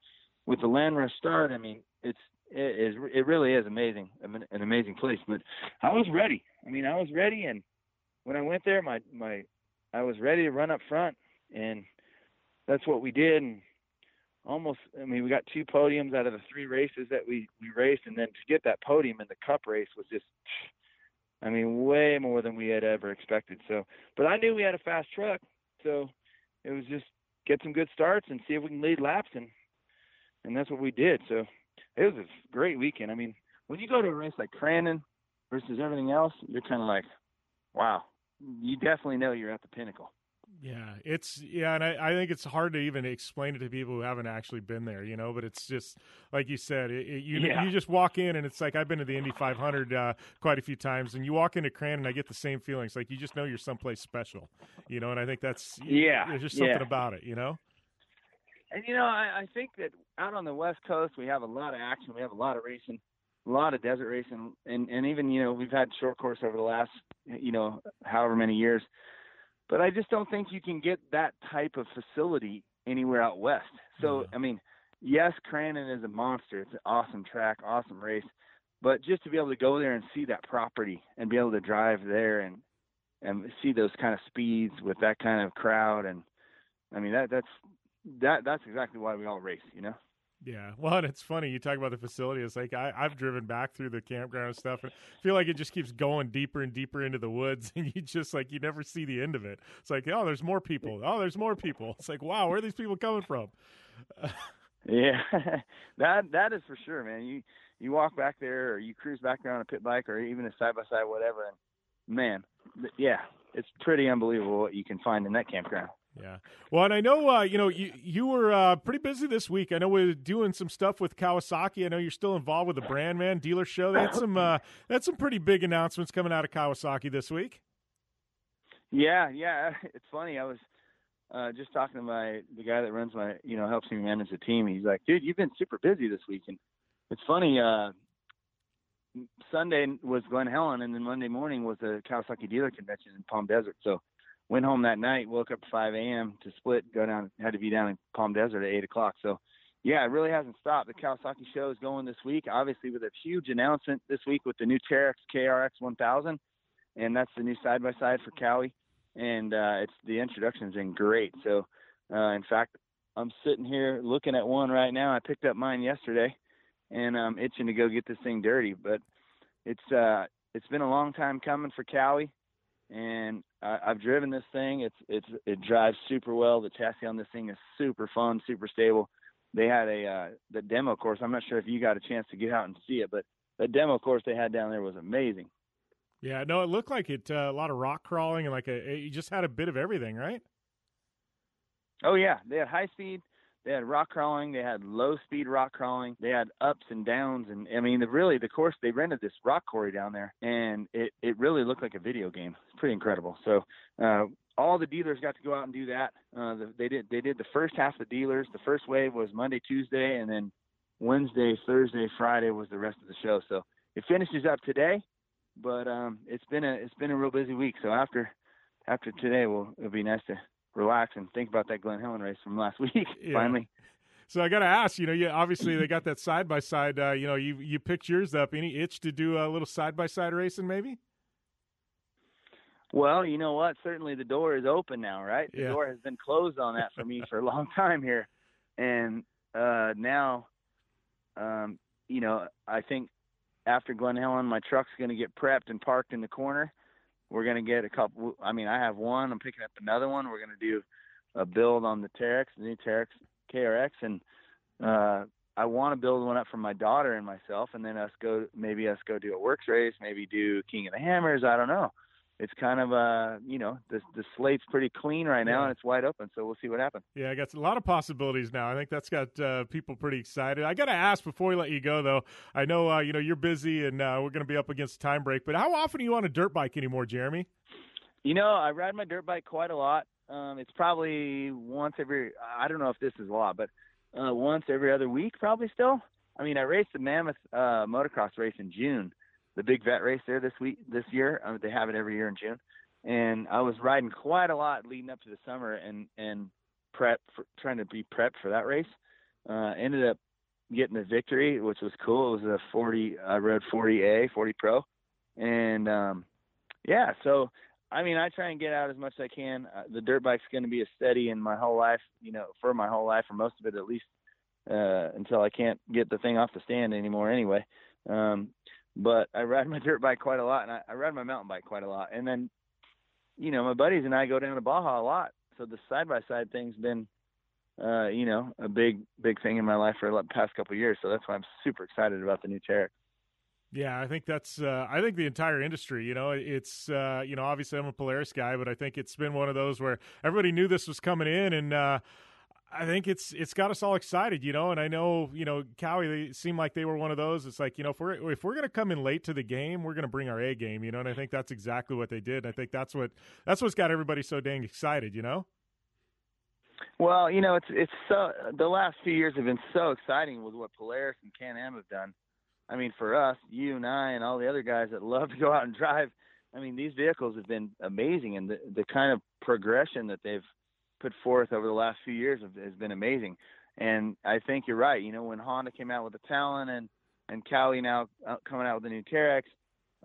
with the land rush start." I mean, it's it is it really is amazing, an amazing place. But I was ready. I mean, I was ready, and when I went there, my my I was ready to run up front, and that's what we did. And almost, I mean, we got two podiums out of the three races that we we raced, and then to get that podium in the Cup race was just, I mean, way more than we had ever expected. So, but I knew we had a fast truck, so it was just get some good starts and see if we can lead laps, and and that's what we did. So it was a great weekend. I mean, when you go to a race like Crandon versus everything else, you're kind of like, wow, you definitely know you're at the pinnacle. Yeah, it's yeah, and I, I think it's hard to even explain it to people who haven't actually been there, you know. But it's just like you said, it, it, you yeah. you just walk in and it's like I've been to the Indy 500 uh, quite a few times, and you walk into Crandon I get the same feelings. Like you just know you're someplace special, you know. And I think that's yeah, there's just something yeah. about it, you know. And you know, I, I think that out on the West Coast we have a lot of action. We have a lot of racing, a lot of desert racing, and and even you know we've had short course over the last you know however many years. But I just don't think you can get that type of facility anywhere out west. So I mean, yes, Crandon is a monster. It's an awesome track, awesome race. But just to be able to go there and see that property and be able to drive there and and see those kind of speeds with that kind of crowd and I mean that that's that that's exactly why we all race, you know. Yeah, well, and it's funny you talk about the facility. It's like I, I've driven back through the campground and stuff, and I feel like it just keeps going deeper and deeper into the woods, and you just like you never see the end of it. It's like, oh, there's more people. Oh, there's more people. It's like, wow, where are these people coming from? yeah, that that is for sure, man. You you walk back there, or you cruise back there on a pit bike, or even a side by side, whatever, and man, yeah, it's pretty unbelievable what you can find in that campground. Yeah. Well, and I know uh, you know you you were uh, pretty busy this week. I know we're doing some stuff with Kawasaki. I know you're still involved with the Brand Man Dealer Show. That's some uh, had some pretty big announcements coming out of Kawasaki this week. Yeah, yeah. It's funny. I was uh, just talking to my the guy that runs my you know helps me manage the team. He's like, dude, you've been super busy this week, and it's funny. Uh, Sunday was Glen Helen, and then Monday morning was the Kawasaki Dealer Convention in Palm Desert. So went home that night, woke up at 5 a.m. to split, go down, had to be down in Palm Desert at 8 o'clock. So, yeah, it really hasn't stopped. The Kawasaki show is going this week, obviously with a huge announcement this week with the new Teryx KRX 1000, and that's the new side by side for Kawi, and uh, it's the introduction's been great. So, uh, in fact, I'm sitting here looking at one right now. I picked up mine yesterday, and I'm itching to go get this thing dirty. But it's uh, it's been a long time coming for Kawi and I, I've driven this thing. It's it's it drives super well. The chassis on this thing is super fun, super stable. They had a uh, the demo course. I'm not sure if you got a chance to get out and see it, but the demo course they had down there was amazing. Yeah, no, it looked like it uh, a lot of rock crawling and like a you just had a bit of everything, right? Oh yeah, they had high speed, they had rock crawling, they had low speed rock crawling, they had ups and downs, and I mean, the, really the course they rented this rock quarry down there, and it it really looked like a video game. It's pretty incredible. So uh, all the dealers got to go out and do that. Uh, the, they did they did the first half of the dealers. The first wave was Monday, Tuesday, and then Wednesday, Thursday, Friday was the rest of the show. So it finishes up today, but um, it's been a it's been a real busy week. So after after today, well, it'll be nice to relax and think about that Glen Helen race from last week. Yeah. Finally. So I got to ask, you know, you obviously they got that side by side. You know, you you picked yours up. Any itch to do a little side by side racing, maybe? Well, you know what? Certainly the door is open now, right? The Yeah. door has been closed on that for me for a long time here, and uh, now, um, you know, I think after Glen Helen, my truck's going to get prepped and parked in the corner. We're going to get a couple. I mean, I have one. I'm picking up another one. We're going to do a build on the Teryx, the new Teryx KRX, and uh, I want to build one up for my daughter and myself, and then us go maybe us go do a WORCS race, maybe do King of the Hammers. I don't know. It's kind of uh, you know, the the slate's pretty clean right now, Yeah. and it's wide open. So we'll see what happens. Yeah, I got a lot of possibilities now. I think that's got uh, people pretty excited. I got to ask before we let you go, though. I know uh, you know you're busy, and uh, we're going to be up against a time break. But how often are you on a dirt bike anymore, Jeremy? You know, I ride my dirt bike quite a lot. Um, it's probably once every. I don't know if this is a lot, but uh, once every other week, probably still. I mean, I raced the Mammoth uh, motocross race in June, the big vet race there this week, this year. Uh, they have it every year in June, and I was riding quite a lot leading up to the summer and and prep for, trying to be prepped for that race. Uh, ended up getting the victory, which was cool. It was a 40. I rode 40A, 40 Pro, and um, yeah, so I mean, I try and get out as much as I can. Uh, the dirt bike's going to be a steady in my whole life, you know, for my whole life, or most of it at least, uh, until I can't get the thing off the stand anymore. Anyway, um, but I ride my dirt bike quite a lot, and I, I ride my mountain bike quite a lot. And then, you know, my buddies and I go down to Baja a lot, so the side by side thing's been, uh, you know, a big big thing in my life for the past couple of years. So that's why I'm super excited about the new Teryx. Yeah, I think that's. Uh, I think the entire industry. You know, it's. Uh, you know, obviously I'm a Polaris guy, but I think it's been one of those where everybody knew this was coming in, and uh, I think it's it's got us all excited. You know, and I know you know Kawi. They seem like they were one of those. It's like you know if we're if we're gonna come in late to the game, we're gonna bring our A game. You know, and I think that's exactly what they did. I think that's what that's what's got everybody so dang excited. You know. Well, you know, it's it's so the last few years have been so exciting with what Polaris and Can-Am have done. I mean, for us, you and I and all the other guys that love to go out and drive, I mean, these vehicles have been amazing, and the the kind of progression that they've put forth over the last few years has been amazing. And I think you're right. You know, when Honda came out with the Talon and and Kawi now uh, coming out with the new Teryx,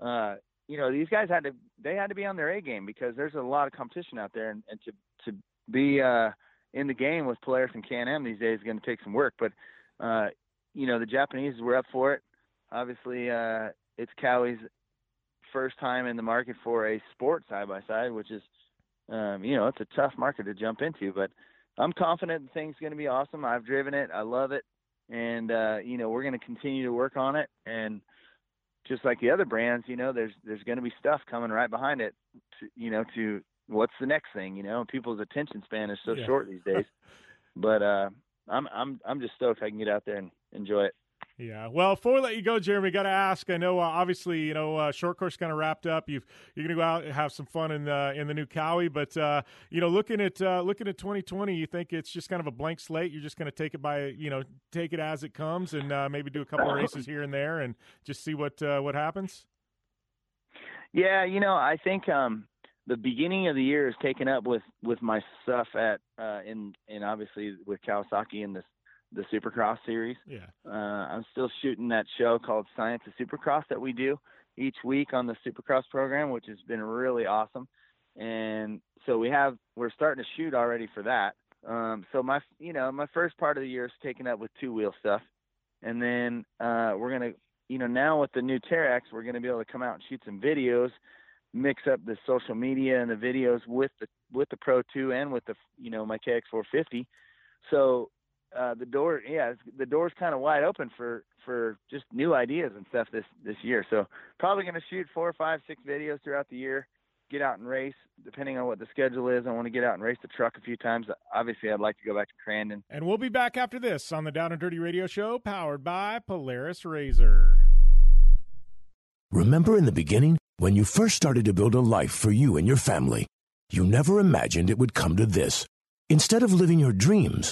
uh, you know, these guys had to they had to be on their A game because there's a lot of competition out there, and, and to to be uh, in the game with Polaris and Can-Am these days is going to take some work. But uh, you know, the Japanese were up for it. Obviously, uh, it's Kawi's first time in the market for a sport side by side, which is, um, you know, it's a tough market to jump into. But I'm confident the thing's going to be awesome. I've driven it. I love it, and uh, you know, we're going to continue to work on it. And just like the other brands, you know, there's there's going to be stuff coming right behind it. To, you know, to what's the next thing? You know, people's attention span is so Yeah. short these days. but uh, I'm I'm I'm just stoked I can get out there and enjoy it. Yeah. Well, before we let you go, Jeremy, got to ask. I know, uh, obviously, you know, uh, short course kind of wrapped up. You've you're going to go out and have some fun in the in the new Kawi, but uh, you know, looking at uh, looking at 2020, you think it's just kind of a blank slate. You're just going to take it by, you know, take it as it comes, and uh, maybe do a couple of races here and there, and just see what uh, what happens. Yeah, you know, I think um the beginning of the year is taken up with with my stuff at uh in in obviously with Kawasaki in this the Supercross series. Yeah. Uh I'm still shooting that show called Science of Supercross that we do each week on the Supercross program, which has been really awesome. And so we have we're starting to shoot already for that. Um so my you know, my first part of the year is taken up with two wheel stuff. And then uh we're gonna you know, now with the new Teryx, we're going to be able to come out and shoot some videos, mix up the social media and the videos with the with the Pro 2 and with the you know my KX450. So uh, the door, yeah, it's, the door's kind of wide open for for just new ideas and stuff this this year. So probably going to shoot four, five, six videos throughout the year. Get out and race, depending on what the schedule is. I want to get out and race the truck a few times. Obviously, I'd like to go back to Crandon. And we'll be back after this on the Down and Dirty Radio Show, powered by Polaris Razor. Remember in the beginning, when you first started to build a life for you and your family? You never imagined it would come to this. Instead of living your dreams,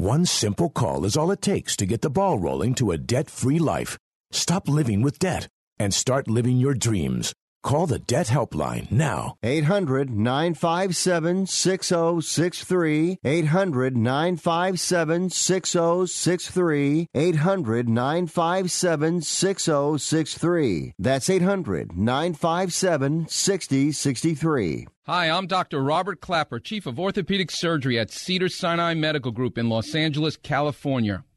One simple call is all it takes to get the ball rolling to a debt free life. Stop living with debt and start living your dreams. Call the Debt Helpline now. 800 957 6063. 800 957 6063. 800 957 6063. That's 800 957 6063. Hi, I'm Dr. Robert Klapper, Chief of Orthopedic Surgery at Cedar Sinai Medical Group in Los Angeles, California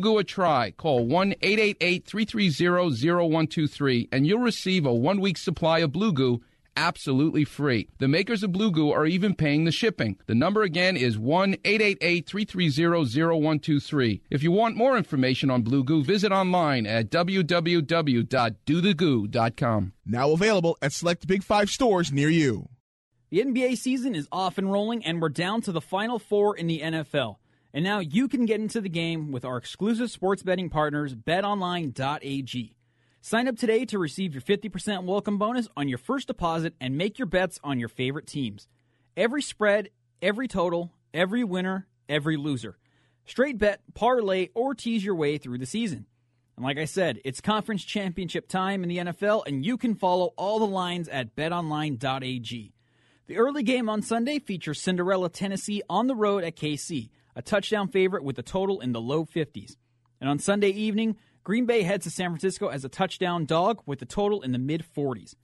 Goo a try. Call 1 888 330 0123 and you'll receive a one week supply of Blue Goo absolutely free. The makers of Blue Goo are even paying the shipping. The number again is 1 888 330 0123. If you want more information on Blue Goo, visit online at www.dothegoo.com. Now available at select Big Five stores near you. The NBA season is off and rolling, and we're down to the final four in the NFL. And now you can get into the game with our exclusive sports betting partners, betonline.ag. Sign up today to receive your 50% welcome bonus on your first deposit and make your bets on your favorite teams. Every spread, every total, every winner, every loser. Straight bet, parlay, or tease your way through the season. And like I said, it's conference championship time in the NFL, and you can follow all the lines at betonline.ag. The early game on Sunday features Cinderella, Tennessee on the road at KC a touchdown favorite with a total in the low 50s. And on Sunday evening, Green Bay heads to San Francisco as a touchdown dog with a total in the mid 40s.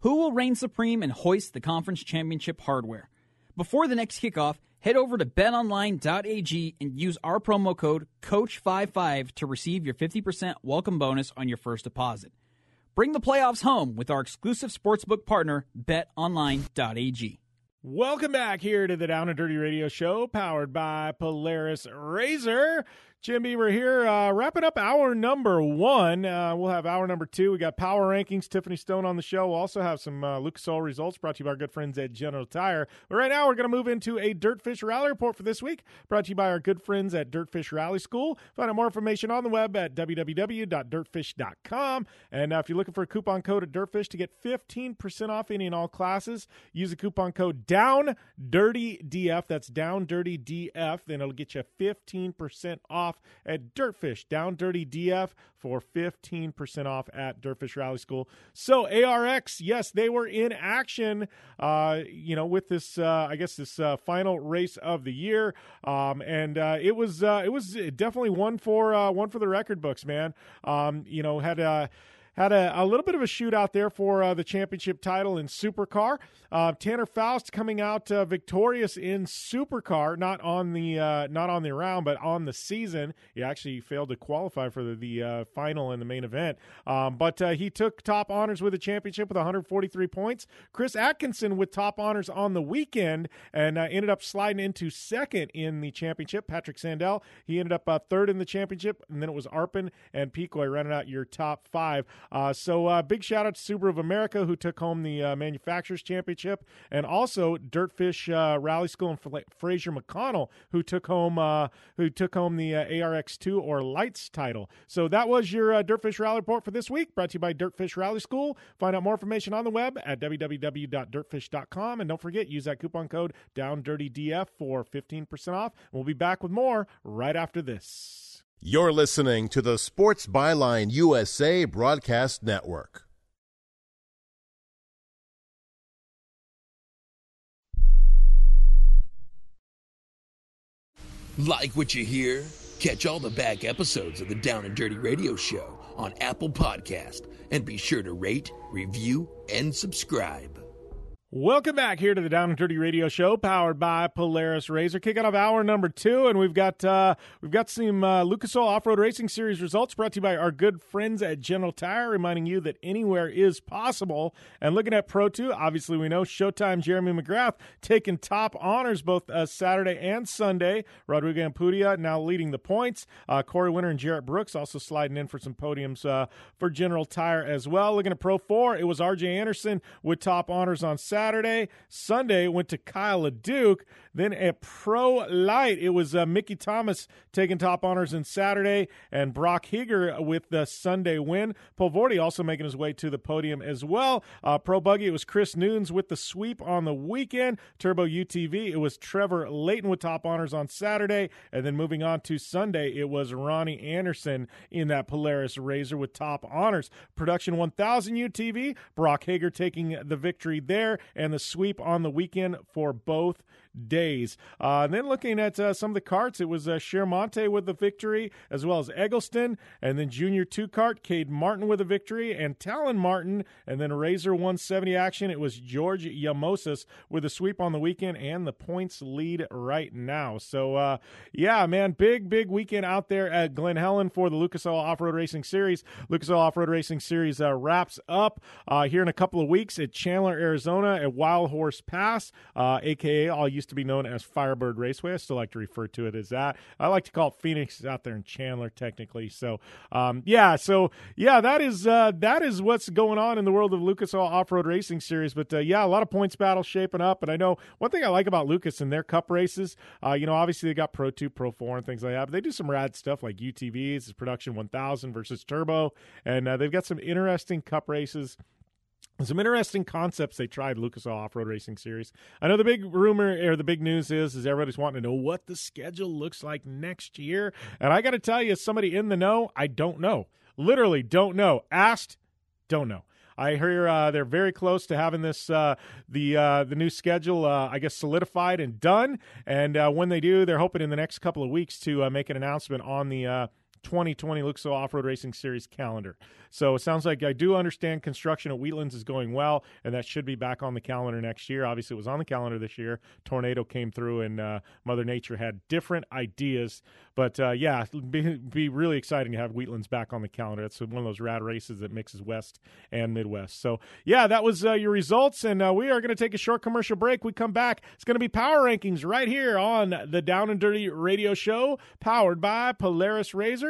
Who will reign supreme and hoist the conference championship hardware? Before the next kickoff, head over to betonline.ag and use our promo code COACH55 to receive your 50% welcome bonus on your first deposit. Bring the playoffs home with our exclusive sportsbook partner, betonline.ag. Welcome back here to the Down and Dirty Radio Show, powered by Polaris Razor. Jim Beaver here, uh, wrapping up hour number one. Uh, we'll have hour number two. We got power rankings. Tiffany Stone on the show. We'll also have some uh, Lucas Oil results brought to you by our good friends at General Tire. But right now, we're going to move into a Dirtfish Rally Report for this week, brought to you by our good friends at Dirtfish Rally School. Find out more information on the web at www.dirtfish.com. And uh, if you're looking for a coupon code at Dirtfish to get 15% off any and all classes, use the coupon code Down Dirty DF. That's Down Dirty DF. Then it'll get you 15% off off at Dirtfish, Down Dirty DF for 15% off at Dirtfish Rally School. So ARX, yes, they were in action, uh, you know, with this, uh, I guess, this uh, final race of the year. Um, and uh, it was, uh, it was definitely one for, uh, one for the record books, man. Um, you know, had, had a, a, little bit of a shootout there for uh, the championship title in Supercar. Uh, Tanner Faust coming out uh, victorious in Supercar, not on the uh, not on the round, but on the season. He actually failed to qualify for the, the uh, final in the main event, um, but he took top honors with the championship with 143 points. Chris Atkinson with top honors on the weekend and ended up sliding into second in the championship. Patrik Sandell he ended up third in the championship, and then it was Arpin and Picoy running out your top five. Uh, so uh, big shout out to Subaru of America who took home the uh, manufacturers championship, and also Dirtfish uh, Rally School and Fra- Fraser McConnell who took home uh, who took home the uh, ARX2 or Lights title. So that was your Dirtfish Rally report for this week, brought to you by Dirtfish Rally School. Find out more information on the web at www.dirtfish.com, and don't forget use that coupon code DownDirtyDF for 15% off. We'll be back with more right after this. You're listening to the Sports Byline USA Broadcast Network. Like what you hear? Catch all the back episodes of the Down and Dirty Radio Show on Apple Podcast and be sure to rate, review, and subscribe. Welcome back here to the Down and Dirty Radio Show, powered by Polaris Razor. Kicking off hour number two, and we've got uh, we've got some uh, Lucas Oil Off Road Racing Series results brought to you by our good friends at General Tire, reminding you that anywhere is possible. And looking at Pro Two, obviously we know Showtime Jeremy McGrath taking top honors both uh, Saturday and Sunday. Rodrigo Ampudia now leading the points. Uh, Corey Winter and Jerett Brooks also sliding in for some podiums uh, for General Tire as well. Looking at Pro Four, it was R.J. Anderson with top honors on Saturday. Saturday. Sunday went to Kyle LeDuc. Then at Pro Light, it was uh, Mickey Thomas taking top honors in Saturday, and Brock Heger with the Sunday win. Pulvardi also making his way to the podium as well. Uh, Pro Buggy, it was Chris Noons with the sweep on the weekend. Turbo UTV, it was Trevor Layton with top honors on Saturday, and then moving on to Sunday, it was Ronnie Anderson in that Polaris Razor with top honors. Production 1000 UTV, Brock Heger taking the victory there, and the sweep on the weekend for both days. Uh, and then looking at uh, some of the carts, it was uh, Shermonte with the victory, as well as Eggleston, and then Junior two cart, Cade Martin with a victory, and Talon Martin, and then Razor 170 action. It was George Yamosis with a sweep on the weekend and the points lead right now. So, uh, yeah, man, big, big weekend out there at Glen Helen for the Lucas Oil Off Road Racing Series. Lucas Oil Off Road Racing Series uh, wraps up uh, here in a couple of weeks at Chandler, Arizona at Wild Horse Pass, aka all used to be known as Firebird Raceway. I still like to refer to it as that. I like to call it Phoenix out there in Chandler, technically. So, um, yeah, so yeah, that is uh, that is what's going on in the world of Lucas Oil Off Road Racing Series. But uh, yeah, a lot of points battle shaping up. And I know one thing I like about Lucas and their Cup races. Uh, you know, obviously they got Pro Two, Pro Four, and things like that. But they do some rad stuff like UTVs, Production 1000 versus Turbo, and uh, they've got some interesting Cup races some interesting concepts they tried Lucas Off Road Racing Series. I know the big rumor or the big news is is everybody's wanting to know what the schedule looks like next year, and I got to tell you, somebody in the know, I don't know. Literally, don't know. Asked, don't know. I hear uh, they're very close to having this uh, the uh, the new schedule, uh, I guess, solidified and done. And uh, when they do, they're hoping in the next couple of weeks to uh, make an announcement on the 2020 Lucas Oil Off Road Racing Series calendar. So it sounds like I do understand construction at Wheatlands is going well, and that should be back on the calendar next year. Obviously, it was on the calendar this year. Tornado came through, and uh, Mother Nature had different ideas. But uh, yeah, be, be really exciting to have Wheatlands back on the calendar. It's one of those rad races that mixes West and Midwest. So yeah, that was uh, your results, and uh, we are going to take a short commercial break. We come back. It's going to be power rankings right here on the Down and Dirty Radio Show, powered by Polaris Razor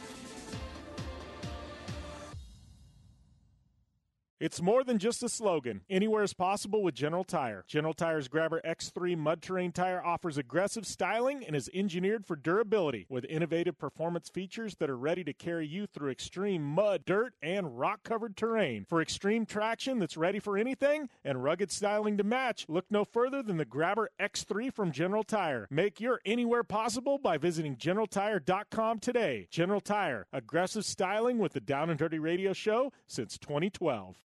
It's more than just a slogan. Anywhere is possible with General Tire. General Tire's Grabber X3 mud terrain tire offers aggressive styling and is engineered for durability with innovative performance features that are ready to carry you through extreme mud, dirt, and rock covered terrain. For extreme traction that's ready for anything and rugged styling to match, look no further than the Grabber X3 from General Tire. Make your anywhere possible by visiting GeneralTire.com today. General Tire, aggressive styling with the Down and Dirty Radio Show since 2012.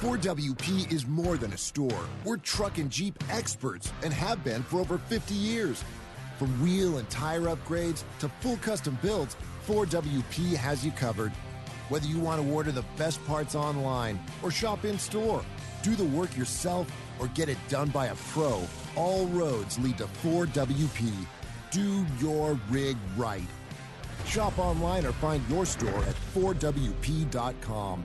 4WP is more than a store. We're truck and Jeep experts and have been for over 50 years. From wheel and tire upgrades to full custom builds, 4WP has you covered. Whether you want to order the best parts online or shop in store, do the work yourself, or get it done by a pro, all roads lead to 4WP. Do your rig right. Shop online or find your store at 4WP.com.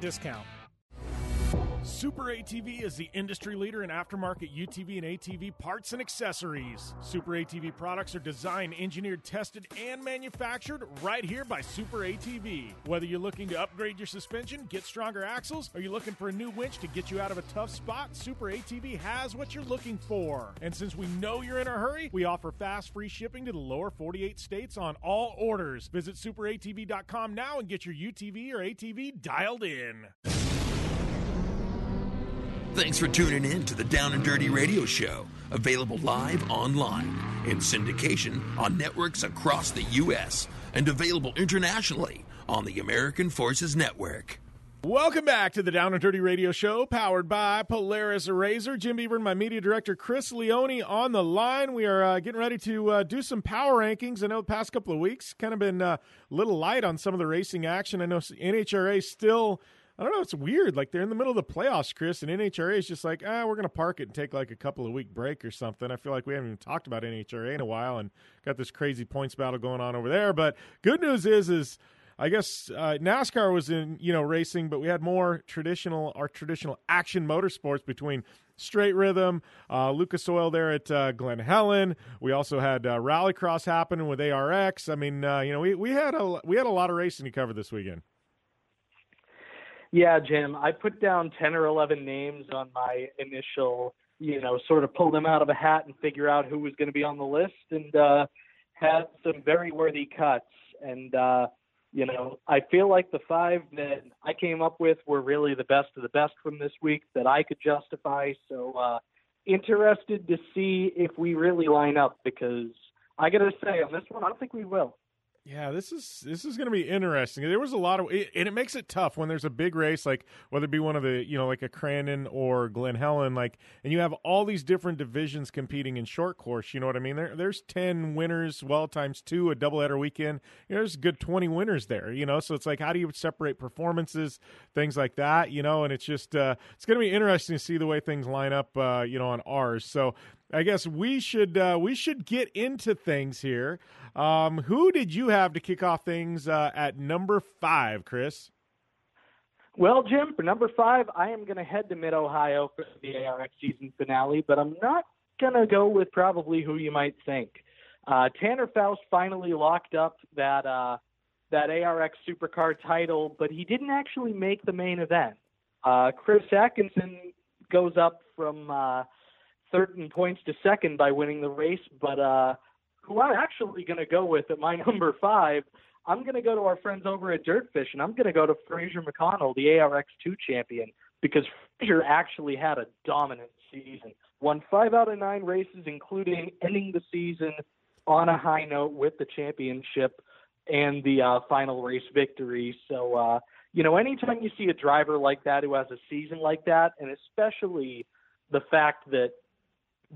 discount. Super ATV is the industry leader in aftermarket UTV and ATV parts and accessories. Super ATV products are designed, engineered, tested, and manufactured right here by Super ATV. Whether you're looking to upgrade your suspension, get stronger axles, or you're looking for a new winch to get you out of a tough spot, Super ATV has what you're looking for. And since we know you're in a hurry, we offer fast free shipping to the lower 48 states on all orders. Visit superatv.com now and get your UTV or ATV dialed in. Thanks for tuning in to the Down and Dirty Radio Show, available live online in syndication on networks across the U.S. and available internationally on the American Forces Network. Welcome back to the Down and Dirty Radio Show, powered by Polaris Razor. Jim Beaver and my media director Chris Leone on the line. We are uh, getting ready to uh, do some power rankings. I know the past couple of weeks kind of been uh, a little light on some of the racing action. I know NHRA still I don't know. It's weird. Like they're in the middle of the playoffs, Chris, and NHRA is just like, ah, we're going to park it and take like a couple of week break or something. I feel like we haven't even talked about NHRA in a while, and got this crazy points battle going on over there. But good news is, is I guess uh, NASCAR was in you know racing, but we had more traditional our traditional action motorsports between straight rhythm, uh, Lucas Oil there at uh, Glen Helen. We also had uh, Rallycross happening with ARX. I mean, uh, you know, we we had a we had a lot of racing to cover this weekend. Yeah, Jim, I put down 10 or 11 names on my initial, you know, sort of pull them out of a hat and figure out who was going to be on the list and uh, had some very worthy cuts. And, uh, you know, I feel like the five that I came up with were really the best of the best from this week that I could justify. So, uh, interested to see if we really line up because I got to say on this one, I don't think we will. Yeah, this is this is going to be interesting. There was a lot of, and it makes it tough when there's a big race, like whether it be one of the, you know, like a Crandon or Glen Helen, like, and you have all these different divisions competing in short course. You know what I mean? There, there's ten winners, well times two, a doubleheader weekend. You know, there's a good twenty winners there. You know, so it's like, how do you separate performances, things like that? You know, and it's just, uh, it's going to be interesting to see the way things line up. Uh, you know, on ours. So I guess we should uh, we should get into things here. Um, who did you have to kick off things uh, at number five, Chris? Well, Jim, for number five, I am going to head to Mid Ohio for the ARX season finale, but I'm not going to go with probably who you might think. Uh, Tanner Foust finally locked up that uh, that ARX Supercar title, but he didn't actually make the main event. Uh, Chris Atkinson goes up from uh, third in points to second by winning the race. But uh, who I'm actually going to go with at my number five, I'm going to go to our friends over at Dirtfish, and I'm going to go to Fraser McConnell, the ARX2 champion, because Fraser actually had a dominant season. Won five out of nine races, including ending the season on a high note with the championship and the uh, final race victory. So, uh, you know, anytime you see a driver like that who has a season like that, and especially the fact that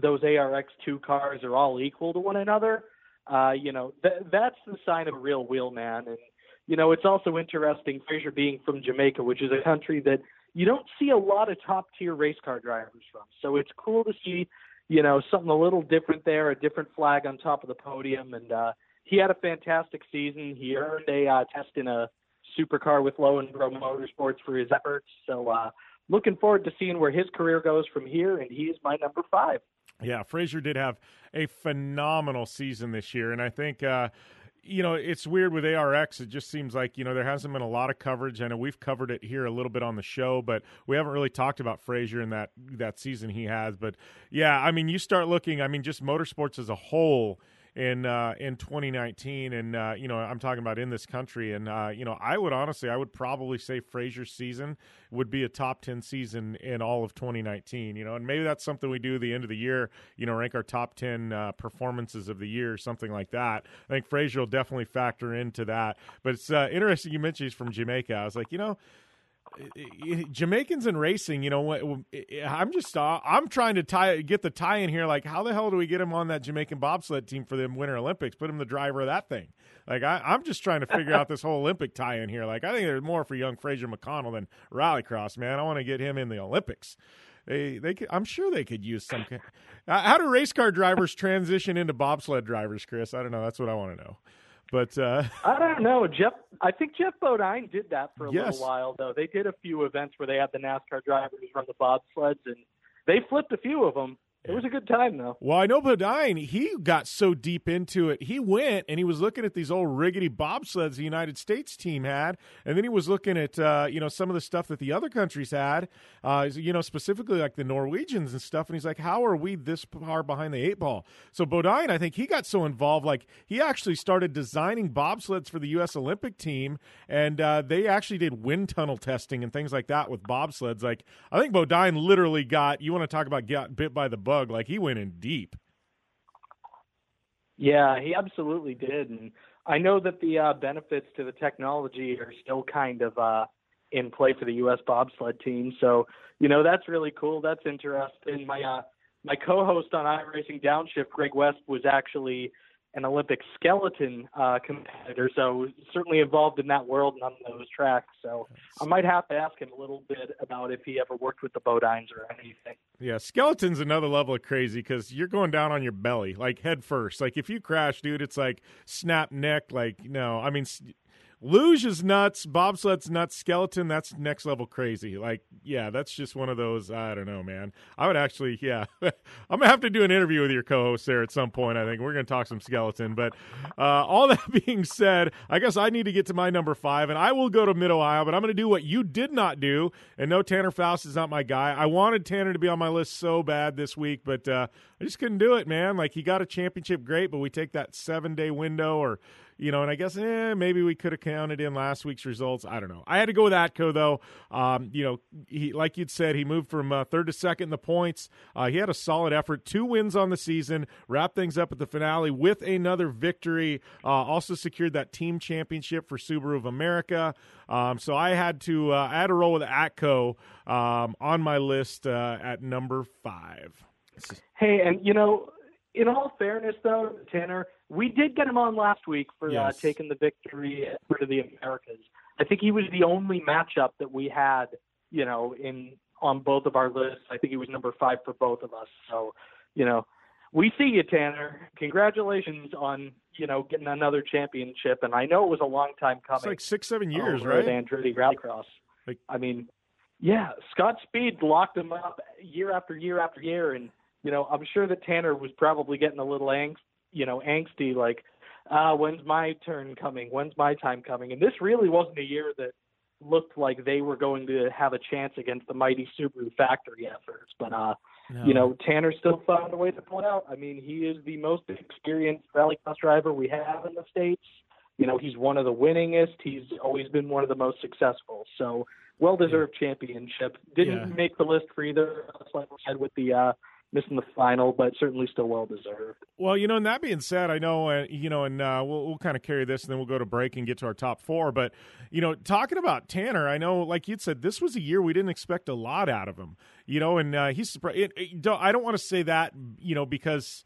those ARX2 cars are all equal to one another, uh, you know, th- that's the sign of a real wheelman. And, you know, it's also interesting, Fraser being from Jamaica, which is a country that you don't see a lot of top tier race car drivers from. So it's cool to see, you know, something a little different there, a different flag on top of the podium. And uh, he had a fantastic season. He earned a uh, test in a supercar with Loenbro Motorsports for his efforts. So, uh, looking forward to seeing where his career goes from here, and he is my number five. Yeah, Fraser did have a phenomenal season this year, and I think. Uh, you know, it's weird with ARX. It just seems like, you know, there hasn't been a lot of coverage. I know we've covered it here a little bit on the show, but we haven't really talked about Fraser and that that season he has. But yeah, I mean, you start looking, I mean, just motorsports as a whole in uh, in 2019, and uh, you know I'm talking about in this country, and uh, you know I would honestly I would probably say Fraser's season would be a top 10 season in all of 2019. You know, and maybe that's something we do the end of the year. You know, rank our top 10 uh, performances of the year, something like that. I think Fraser will definitely factor into that. But it's uh, interesting you mentioned he's from Jamaica. I was like, you know Jamaicans in racing, you know, I'm just uh, I'm trying to tie get the tie in here. Like, how the hell do we get him on that Jamaican bobsled team for the Winter Olympics? Put him the driver of that thing. Like, I, I'm just trying to figure out this whole Olympic tie in here. Like, I think there's more for young Fraser McConnell than Rallycross, man. I want to get him in the Olympics. They, they, could, I'm sure they could use some. Kind, how do race car drivers transition into bobsled drivers, Chris? I don't know. That's what I want to know. But uh, I don't know. Jeff, I think Geoff Bodine did that for a yes. little while, though. They did a few events where they had the NASCAR drivers run the bobsleds, and they flipped a few of them. It was a good time, though. Well, I know Bodine, he got so deep into it. He went and he was looking at these old rickety bobsleds the United States team had, and then he was looking at uh, you know some of the stuff that the other countries had, uh, you know specifically like the Norwegians and stuff. And he's like, "How are we this far behind the eight ball?" So Bodine, I think he got so involved, like he actually started designing bobsleds for the U.S. Olympic team, and uh, they actually did wind tunnel testing and things like that with bobsleds. Like I think Bodine literally got you want to talk about get bit by the bug. Like he went in deep. Yeah, he absolutely did, and I know that the uh, benefits to the technology are still kind of uh, in play for the U.S. bobsled team. So you know that's really cool. That's interesting. My uh, my co-host on iRacing Downshift, Greg West, was actually an Olympic skeleton uh, competitor, so certainly involved in that world and on those tracks. So I might have to ask him a little bit about if he ever worked with the Bodines or anything. Yeah, skeleton's another level of crazy because you're going down on your belly, like head first. Like if you crash, dude, it's like snap neck. Like no, I mean Luge is nuts. Bobsled's nuts. Skeleton, that's next level crazy. Like, yeah, that's just one of those. I don't know, man. I would actually, yeah. I'm to have to do an interview with your co host there at some point, I think. We're to talk some skeleton. But uh, all that being said, I guess I need to get to my number five, and I will go to Mid Ohio, but I'm to do what you did not do. And no, Tanner Foust is not my guy. I wanted Tanner to be on my list so bad this week, but uh, I just couldn't do it, man. Like, he got a championship, great, but we take that seven day window or you know, and I guess eh, maybe we could have counted in last week's results. I don't know. I had to go with Atko though. Um, you know, he like you'd said, he moved from uh, third to second in the points. Uh, he had a solid effort, two wins on the season, wrapped things up at the finale with another victory. Uh, also secured that team championship for Subaru of America. Um, so I had to uh, I had to roll with Atko um, on my list uh, at number five. Hey, and you know, in all fairness, though, Tanner, we did get him on last week for uh, yes. uh, taking the victory for the Americas. I think he was the only matchup that we had, you know, in on both of our lists. I think he was number five for both of us. So, you know, we see you, Tanner. Congratulations on you know getting another championship. And I know it was a long time coming. It's like six, seven years, right? Andretti Rallycross. Like, I mean, yeah, Scott Speed locked him up year after year after year, and you know, I'm sure that Tanner was probably getting a little angst, you know, angsty, like, uh, when's my turn coming? When's my time coming? And this really wasn't a year that looked like they were going to have a chance against the mighty Subaru factory efforts. But, uh, no. you know, Tanner still found a way to pull it out. I mean, he is the most experienced rallycross driver we have in the States. You know, he's one of the winningest. He's always been one of the most successful. So, well deserved yeah. championship. Didn't Yeah. make the list for either, like we said, with the, uh, missing the final, but certainly still well deserved. Well, you know, and that being said, I know, uh, you know, and uh, we'll, we'll kind of carry this and then we'll go to break and get to our top four. But, you know, talking about Tanner, I know, like you'd said, this was a year we didn't expect a lot out of him, you know, and uh, he's surprised. I don't want to say that, you know, because.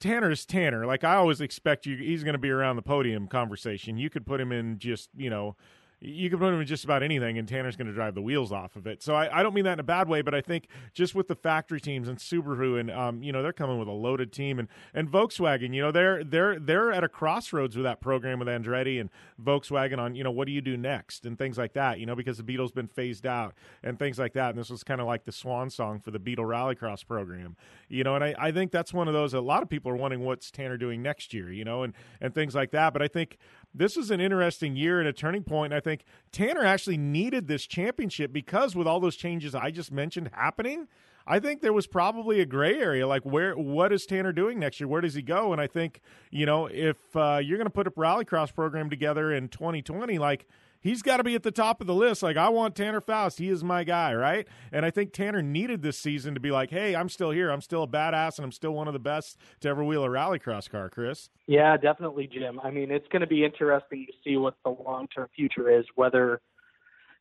Tanner is Tanner. Like I always expect you, he's going to be around the podium conversation. You could put him in just, you know, you can put him in just about anything, and Tanner's going to drive the wheels off of it. So I, I, don't mean that in a bad way, but I think just with the factory teams and Subaru, and um, you know they're coming with a loaded team, and and Volkswagen, you know they're they're they're at a crossroads with that program with Andretti and Volkswagen on you know what do you do next and things like that, you know because the Beetle's been phased out and things like that, and this was kind of like the swan song for the Beetle Rallycross program, you know, and I, I think that's one of those a lot of people are wondering what's Tanner doing next year, you know, and and things like that, but I think this is an interesting year and a turning point. I think Tanner actually needed this championship because with all those changes I just mentioned happening, I think there was probably a gray area like where what is Tanner doing next year? Where does he go? And I think, you know, if uh, you're going to put a rallycross program together in 2020 like he's got to be at the top of the list. Like, I want Tanner Foust. He is my guy, right? And I think Tanner needed this season to be like, hey, I'm still here. I'm still a badass, and I'm still one of the best to ever wheel a rallycross car, Chris. Yeah, definitely, Jim. I mean, it's going to be interesting to see what the long term future is, whether.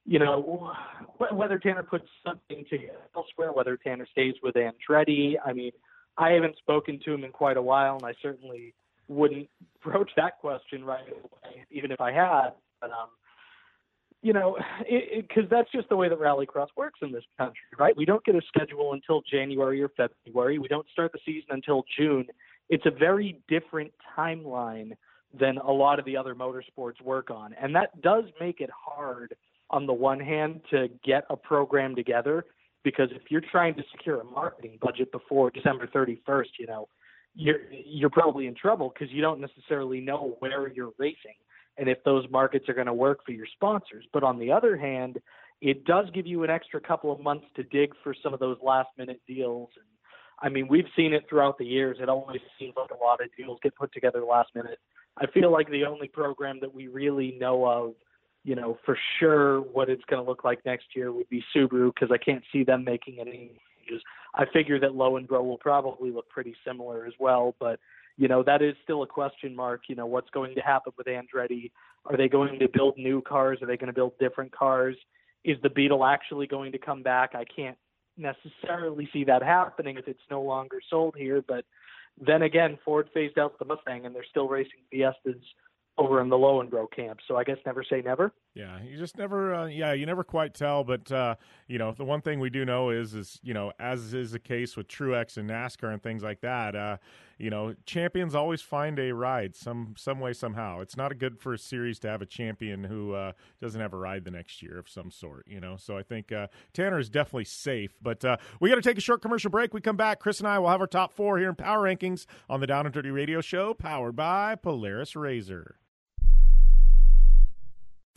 you know, whether Tanner puts something together elsewhere, whether Tanner stays with Andretti. I mean, I haven't spoken to him in quite a while, and I certainly wouldn't broach that question right away, even if I had. But um, you know, because that's just the way that Rallycross works in this country, right? We don't get a schedule until January or February. We don't start the season until June. It's a very different timeline than a lot of the other motorsports work on, and that does make it hard on the one hand to get a program together because if you're trying to secure a marketing budget before December 31st, you know, you're you're probably in trouble because you don't necessarily know where you're racing and if those markets are going to work for your sponsors. But on the other hand, it does give you an extra couple of months to dig for some of those last minute deals. And I mean, we've seen it throughout the years. It always seems like a lot of deals get put together last minute. I feel like the only program that we really know of, you know, for sure what it's going to look like next year would be Subaru because I can't see them making any changes. I figure that low and Loenbro will probably look pretty similar as well, but you know that is still a question mark. You know what's going to happen with Andretti? Are they going to build new cars? Are they going to build different cars? Is the Beetle actually going to come back? I can't necessarily see that happening if it's no longer sold here. But then again, Ford phased out the Mustang and they're still racing Fiestas over in the Loenbro camp. So I guess never say never. Yeah, you just never. Uh, yeah, you never quite tell. But uh, you know, the one thing we do know is, is you know, as is the case with Truex and NASCAR and things like that. Uh, you know, champions always find a ride some some way somehow. It's not a good for a series to have a champion who uh, doesn't have a ride the next year of some sort. You know, so I think uh, Tanner is definitely safe. But uh, we got to take a short commercial break. We come back. Chris and I will have our top four here in Power Rankings on the Down and Dirty Radio Show, powered by Polaris Razor.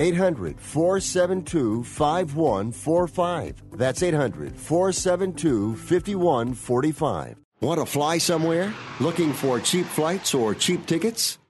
800 472 5145. That's 800 472 5145. Want to fly somewhere? Looking for cheap flights or cheap tickets?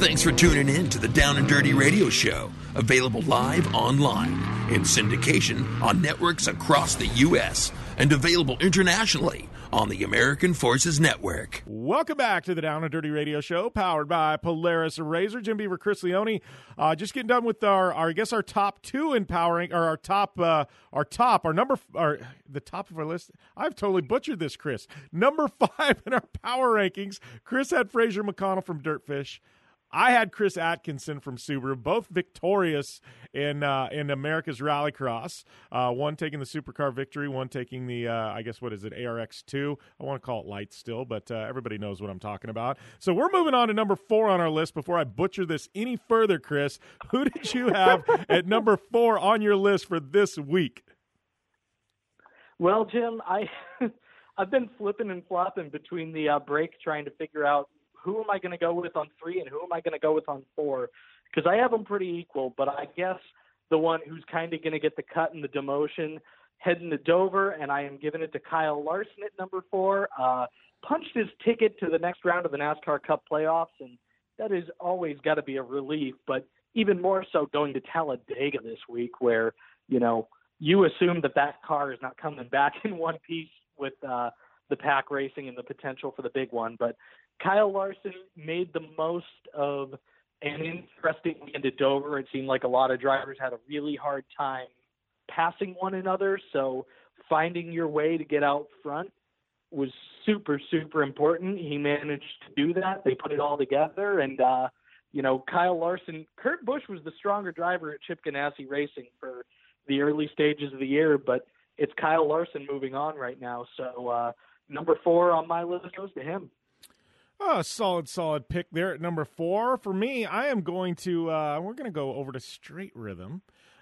Thanks for tuning in to the Down and Dirty Radio Show, available live online in syndication on networks across the U.S. and available internationally on the American Forces Network. Welcome back to the Down and Dirty Radio Show, powered by Polaris Razor. Jim Beaver, Chris Leone. Uh, just getting done with our, our, I guess, our top two empowering, or our top, uh, our top, our number, our the top of our list. I've totally butchered this, Chris. Number five in our power rankings. Chris had Fraser McConnell from Dirtfish. I had Chris Atkinson from Subaru, both victorious in uh, in America's Rallycross. Uh, one taking the supercar victory, one taking the uh, I guess what is it ARX two. I want to call it light still, but uh, everybody knows what I'm talking about. So we're moving on to number four on our list. Before I butcher this any further, Chris, who did you have at number four on your list for this week? Well, Jim, I I've been flipping and flopping between the uh, break, trying to figure out who am I going to go with on three and who am I going to go with on four? Because I have them pretty equal, but I guess the one who's kind of going to get the cut and the demotion heading to Dover, and I am giving it to Kyle Larson at number four. Uh, punched his ticket to the next round of the NASCAR Cup playoffs, and that has always got to be a relief. But even more so going to Talladega this week, where you know you assume that that car is not coming back in one piece with uh, the pack racing and the potential for the big one. But Kyle Larson made the most of an interesting weekend at Dover. It seemed like a lot of drivers had a really hard time passing one another. So finding your way to get out front was super, super important. He managed to do that. They put it all together. And, uh, you know, Kyle Larson, Kurt Busch was the stronger driver at Chip Ganassi Racing for the early stages of the year, but it's Kyle Larson moving on right now. So, uh, number four on my list goes to him. Oh, solid, solid pick there at number four. For me, I am going to, uh, we're going to go over to straight rhythm.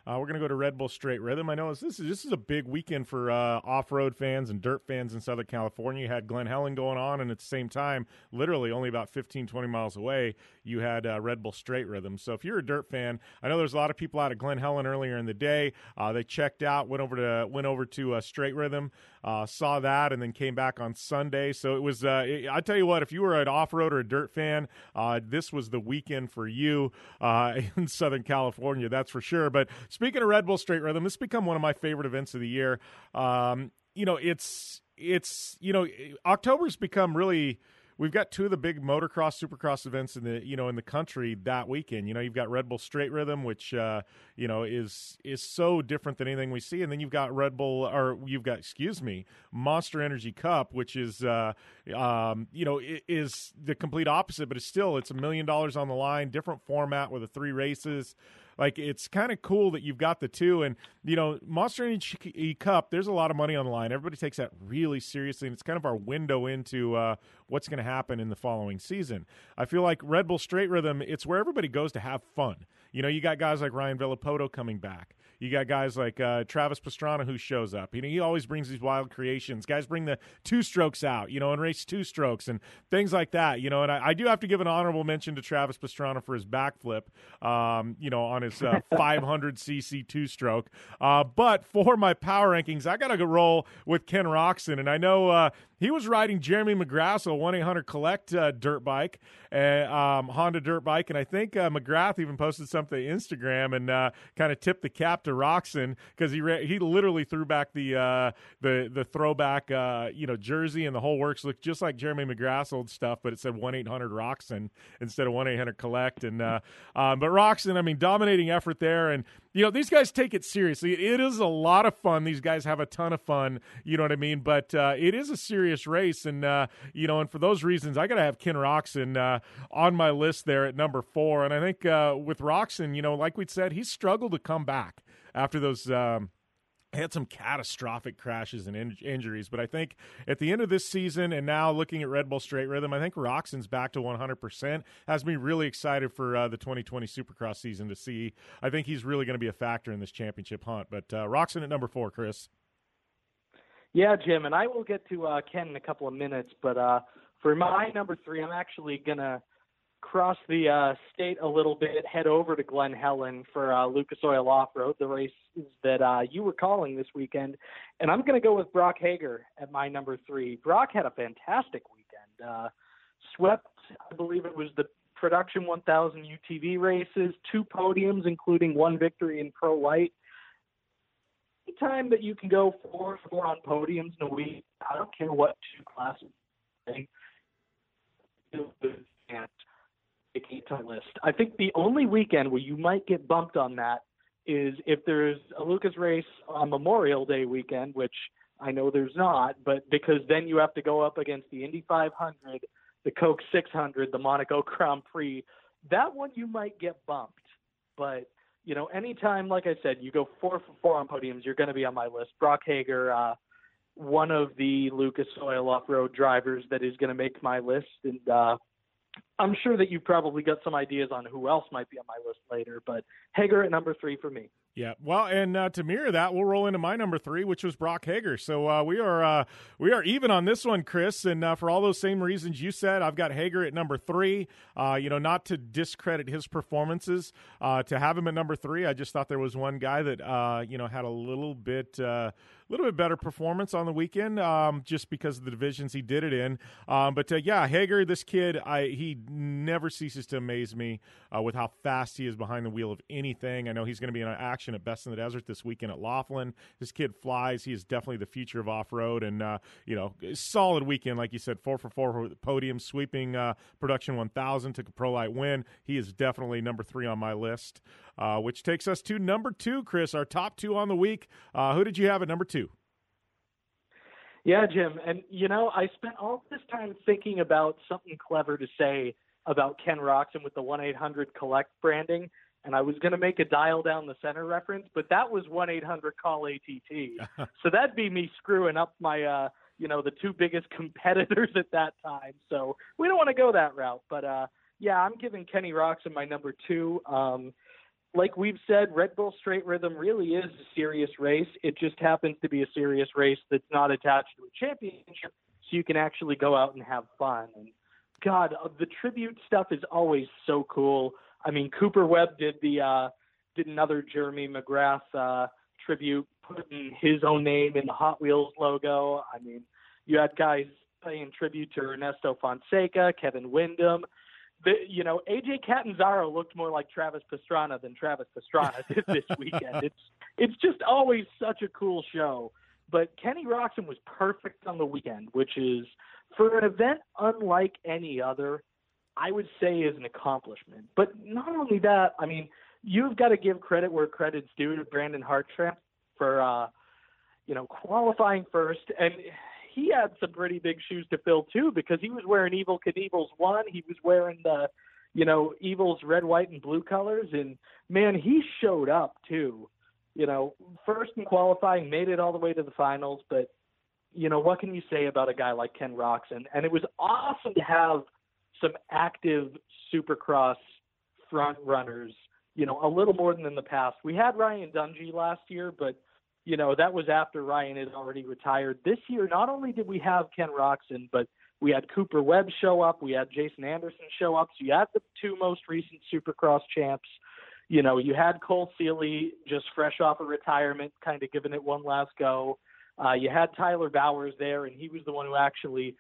Uh, we're going to go to Red Bull Straight Rhythm. I know this is this is a big weekend for uh, off-road fans and dirt fans in Southern California. You had Glen Helen going on, and at the same time, literally only about 15, 20 miles away, you had uh, Red Bull Straight Rhythm. So if you're a dirt fan, I know there's a lot of people out of Glen Helen earlier in the day. Uh, they checked out, went over to went over to uh, Straight Rhythm, uh, saw that, and then came back on Sunday. So it was. It, I tell you what, if you were an off-road or a dirt fan, this was the weekend for you in Southern California. That's for sure. But speaking of Red Bull Straight Rhythm, this has become one of my favorite events of the year. Um, you know, it's it's you know, October's become really we've got two of the big motocross supercross events in the you know in the country that weekend. You know you've got red bull straight rhythm which uh, you know is is so different than anything we see. And then you've got red bull or you've got excuse me monster energy cup which is uh, um, you know is the complete opposite but it's still it's a million dollars on the line different format with the three races like it's kind of cool that you've got the two, and you know, Monster Energy Cup. There's a lot of money on the line. Everybody takes that really seriously, and it's kind of our window into uh, what's going to happen in the following season. I feel like Red Bull Straight Rhythm. It's where everybody goes to have fun. You know, you got guys like Ryan Villopoto coming back. You got guys like uh, Travis Pastrana who shows up. You know, he always brings these wild creations. Guys bring the two strokes out, you know, and race two strokes and things like that. You know, and I, I do have to give an honorable mention to Travis Pastrana for his backflip, um, you know, on his uh, 500cc two stroke. Uh, but for my power rankings, I got to go roll with Ken Roczen, and I know uh, he was riding Jeremy McGrath's 1 800 Collect uh, dirt bike, uh, um, Honda dirt bike. And I think uh, McGrath even posted something to Instagram and uh, kind of tipped the cap to Roczen because he he literally threw back the uh, the the throwback uh, you know jersey and the whole works looked just like Jeremy McGrath's old stuff, but it said 1 800 Roczen instead of 1 800 Collect. And um, But Roczen, I mean, dominating effort there. And you know, these guys take it seriously. It is a lot of fun. These guys have a ton of fun. You know what I mean? But uh, it is a serious race, and uh, you know, and for those reasons, I got to have Ken Roczen uh, on my list there at number four. And I think uh, with Roczen, you know, like we said, he struggled to come back after those. Um, had some catastrophic crashes and in- injuries, but I think at the end of this season and now looking at Red Bull Straight Rhythm, I think Roczen's back to 100%. Has me really excited for uh, the 2020 Supercross season to see. I think he's really going to be a factor in this championship hunt. But uh, Roczen at number four, Chris. Yeah, Jim, and I will get to uh, Ken in a couple of minutes, but uh, for my number three, I'm actually going to cross the uh, state a little bit, head over to Glen Helen for uh, Lucas Oil Off Road, the race that uh, you were calling this weekend. And I'm going to go with Brock Heger at my number three. Brock had a fantastic weekend. Uh, swept, I believe it was the production 1000 UTV races, two podiums, including one victory in pro light. Anytime that you can go four four on podiums in a week, I don't care what two classes. List. I think the only weekend where you might get bumped on that is if there's a Lucas race on Memorial Day weekend, which I know there's not, but because then you have to go up against the Indy 500, the Coke 600, the Monaco Grand Prix. That one you might get bumped, but you know, anytime, like I said, you go four for four on podiums, you're going to be on my list. Brock Heger, uh, one of the Lucas Oil off-road drivers that is going to make my list, and uh, I'm sure that you've probably got some ideas on who else might be on my list later, but Heger at number three for me. Yeah, well, and uh, to mirror that, we'll roll into my number three, which was Brock Heger. So uh, we are uh, we are even on this one, Chris. And uh, for all those same reasons you said, I've got Heger at number three. Uh, you know, not to discredit his performances, uh, to have him at number three, I just thought there was one guy that you know had a little bit little bit better performance on the weekend, um, just because of the divisions he did it in. Um, but uh, yeah, Heger, this kid, I he never ceases to amaze me uh, with how fast he is behind the wheel of anything. I know he's going to be in action at Best in the Desert this weekend at Laughlin. This kid flies. He is definitely the future of off road, and uh, you know, solid weekend, like you said, four for four podium, sweeping uh, production 1000, took a pro light win. He is definitely number three on my list uh, which takes us to number two, Chris, our top two on the week. Uh, who did you have at number two? Yeah, Jim. And, you know, I spent all this time thinking about something clever to say about Ken Roczen with the 1 800 Collect branding. And I was going to make a dial down the center reference, but that was 1 800 Call ATT. so that'd be me screwing up my, uh, you know, the two biggest competitors at that time. So we don't want to go that route. But, uh, yeah, I'm giving Kenny Roczen my number two. Um, like we've said, Red Bull Straight Rhythm really is a serious race. It just happens to be a serious race that's not attached to a championship, so you can actually go out and have fun. And God, uh, the tribute stuff is always so cool. I mean, Cooper Webb did the uh, did another Jeremy McGrath uh, tribute, putting his own name in the Hot Wheels logo. I mean, you had guys paying tribute to Ernesto Fonseca, Kevin Windham the, you know, AJ Catanzaro looked more like Travis Pastrana than Travis Pastrana did this weekend. It's it's just always such a cool show. But Kenny Roczen was perfect on the weekend, which is for an event unlike any other, I would say is an accomplishment. But not only that, I mean, you've got to give credit where credit's due to Brandon Hartranft for uh, you know, qualifying first and he had some pretty big shoes to fill too because he was wearing Evel Knievel's one. He was wearing the, you know, Evel's red, white, and blue colors, and man, he showed up too. You know, first in qualifying, made it all the way to the finals, but you know, what can you say about a guy like Ken Roczen? And it was awesome to have some active Supercross front runners. You know, a little more than in the past. We had Ryan Dungey last year, but you know, that was after Ryan had already retired. This year, not only did we have Ken Roczen, but we had Cooper Webb show up, we had Jason Anderson show up. So you had the two most recent Supercross champs. You know, you had Cole Seely just fresh off of retirement, kind of giving it one last go. Uh, you had Tyler Bowers there, and he was the one who actually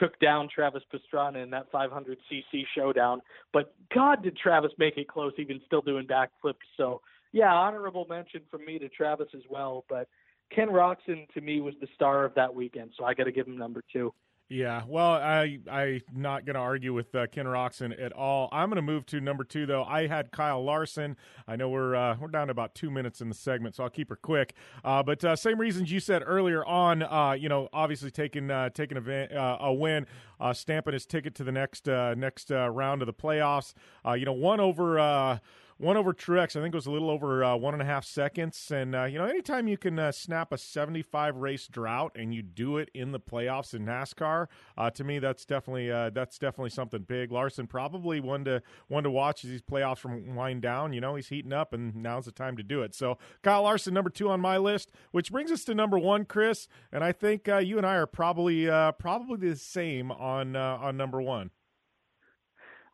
took down Travis Pastrana in that 500cc showdown. But God, did Travis make it close, even still doing backflips. So yeah, honorable mention from me to Travis as well. But Ken Roczen to me was the star of that weekend, so I got to give him number two. Yeah, well, I I'm not going to argue with uh, Ken Roczen at all. I'm going to move to number two, though. I had Kyle Larson. I know we're uh, we're down to about two minutes in the segment, so I'll keep her quick. Uh, but uh, same reasons you said earlier on. Uh, you know, obviously taking uh, taking a, a win, stamping his ticket to the next next round of the playoffs. you know, one over one over Truex, I think it was a little over uh, one and a half seconds. And, uh, you know, anytime you can uh, snap a 75 race drought and you do it in the playoffs in NASCAR, uh, to me, that's definitely uh, that's definitely something big. Larson probably one to one to watch as these playoffs from wind down. You know, he's heating up, and now's the time to do it. So, Kyle Larson, number two on my list, which brings us to number one, Chris. And I think uh, you and I are probably probably the same on on number one.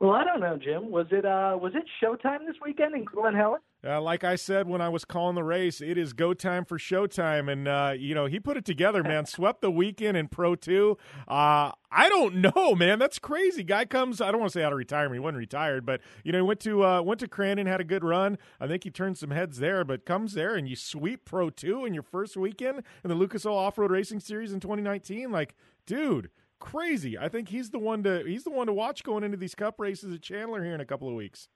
Well, I don't know, Jim. Was it uh was it showtime this weekend in Glen Helen? Uh, like I said when I was calling the race, it is go time for showtime, and uh, you know he put it together, man. Swept the weekend in Pro Two. Uh, I don't know, man. That's crazy. Guy comes. I don't want to say out of retirement. He wasn't retired, but you know he went to uh, went to Crandon, had a good run. I think he turned some heads there, but comes there and you sweep Pro Two in your first weekend in the Lucas Oil Off Road Racing Series in 2019. Like, dude, crazy. I think he's the one to he's the one to watch going into these Cup races at Chandler here in a couple of weeks.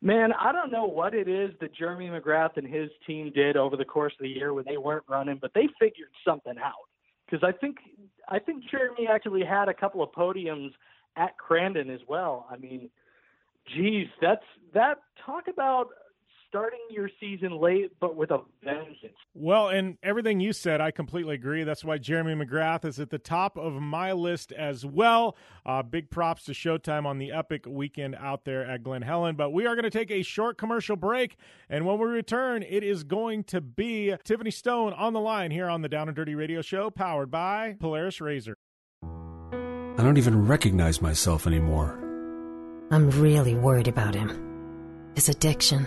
Man, I don't know what it is that Jeremy McGrath and his team did over the course of the year when they weren't running, but they figured something out. Because I think I think Jeremy actually had a couple of podiums at Crandon as well. I mean, geez, that's that talk about starting your season late, but with a vengeance. Well, and everything you said, I completely agree. That's why Jeremy McGrath is at the top of my list as well. Uh, big props to Showtime on the epic weekend out there at Glen Helen. But we are going to take a short commercial break, and when we return, it is going to be Tiffany Stone on the line here on the Down and Dirty Radio Show, powered by Polaris Razor. I don't even recognize myself anymore. I'm really worried about him. His addiction.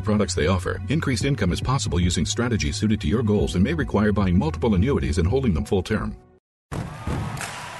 products they offer. Increased income is possible using strategies suited to your goals and may require buying multiple annuities and holding them full term.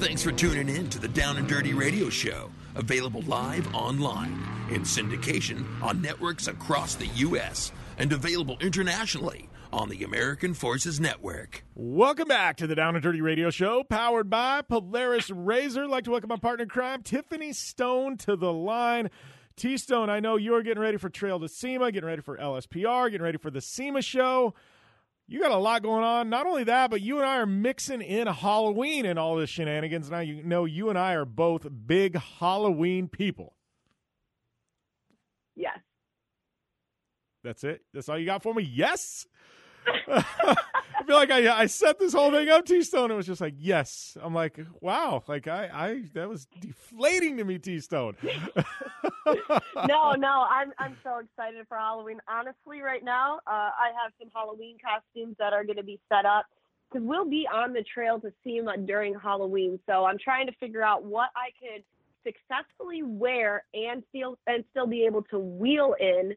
Thanks for tuning in to the Down and Dirty Radio Show, available live online in syndication on networks across the U.S. and available internationally on the American Forces Network. Welcome back to the Down and Dirty Radio Show, powered by Polaris Razor. I'd like to welcome my partner in crime, Tiffany Stone, to the line. T Stone, I know you're getting ready for Trail to SEMA, getting ready for LSPR, getting ready for the SEMA show. You got a lot going on. Not only that, but you and I are mixing in Halloween and all this shenanigans. Now you know you and I are both big Halloween people. Yes. That's it. That's all you got for me. Yes. Feel like I I set this whole thing up, T Stone. It was just like, yes. I'm like, wow. Like I I that was deflating to me, T Stone. no, no, I'm I'm so excited for Halloween. Honestly, right now, uh, I have some Halloween costumes that are going to be set up because we'll be on the trail to SEMA during Halloween. So I'm trying to figure out what I could successfully wear and still and still be able to wheel in,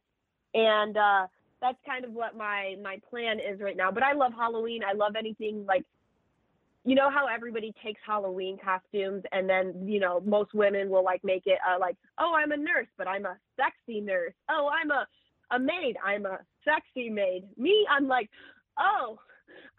and uh, that's kind of what my my plan is right now. But I love Halloween. I love anything like you know how everybody takes Halloween costumes and then, you know, most women will like make it uh, like, oh, I'm a nurse, but I'm a sexy nurse. Oh, I'm a, a maid. I'm a sexy maid. Me, I'm like, oh,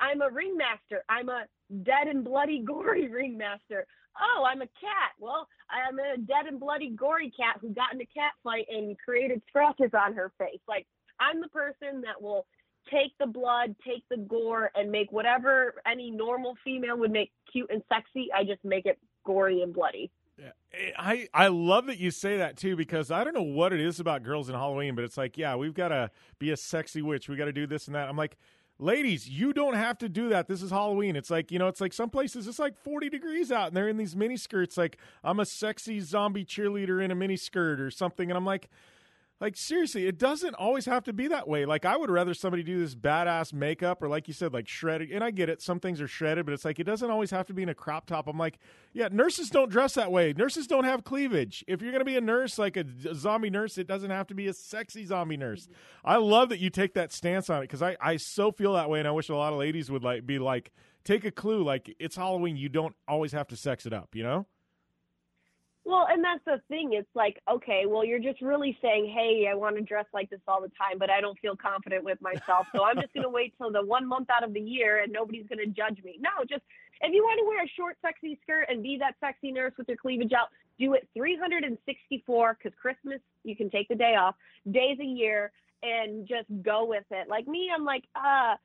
I'm a ringmaster. I'm a dead and bloody gory ringmaster. Oh, I'm a cat. Well, I'm a dead and bloody gory cat who got in a cat fight and created scratches on her face. Like, I'm the person that will take the blood, take the gore, and make whatever any normal female would make cute and sexy. I just make it gory and bloody. Yeah. I I love that you say that too because I don't know what it is about girls in Halloween, but it's like, yeah, we've got to be a sexy witch. We got to do this and that. I'm like, ladies, you don't have to do that. This is Halloween. It's like, you know, it's like some places it's like 40 degrees out and they're in these mini skirts. Like, I'm a sexy zombie cheerleader in a mini skirt or something. And I'm like, like seriously, it doesn't always have to be that way. Like I would rather somebody do this badass makeup or like you said, like shredded. And I get it, some things are shredded, but it's like it doesn't always have to be in a crop top. I'm like, yeah, nurses don't dress that way. Nurses don't have cleavage. If you're gonna be a nurse, like a, zombie nurse, it doesn't have to be a sexy zombie nurse. I love that you take that stance on it because I I so feel that way, and I wish a lot of ladies would like be like take a clue. Like it's Halloween, you don't always have to sex it up, you know. Well, and that's the thing. It's like, okay, well, you're just really saying, hey, I want to dress like this all the time, but I don't feel confident with myself. So I'm just going to wait till the one month out of the year and nobody's going to judge me. No, just if you want to wear a short, sexy skirt and be that sexy nurse with your cleavage out, do it 364 because Christmas, you can take the day off, days a year, and just go with it. Like me, I'm like, uh,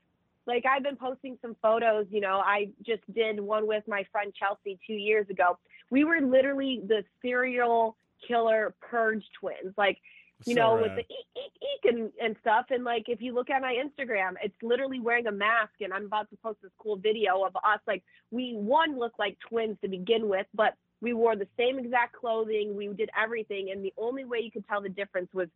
like I've been posting some photos, you know, I just did one with my friend Chelsea two years ago we were literally the serial killer purge twins. Like, you so know, rad. with the eek, eek, eek and, and stuff. And like, if you look at my Instagram, it's literally wearing a mask. And I'm about to post this cool video of us. Like, we one looked like twins to begin with, but we wore the same exact clothing. We did everything. And the only way you could tell the difference was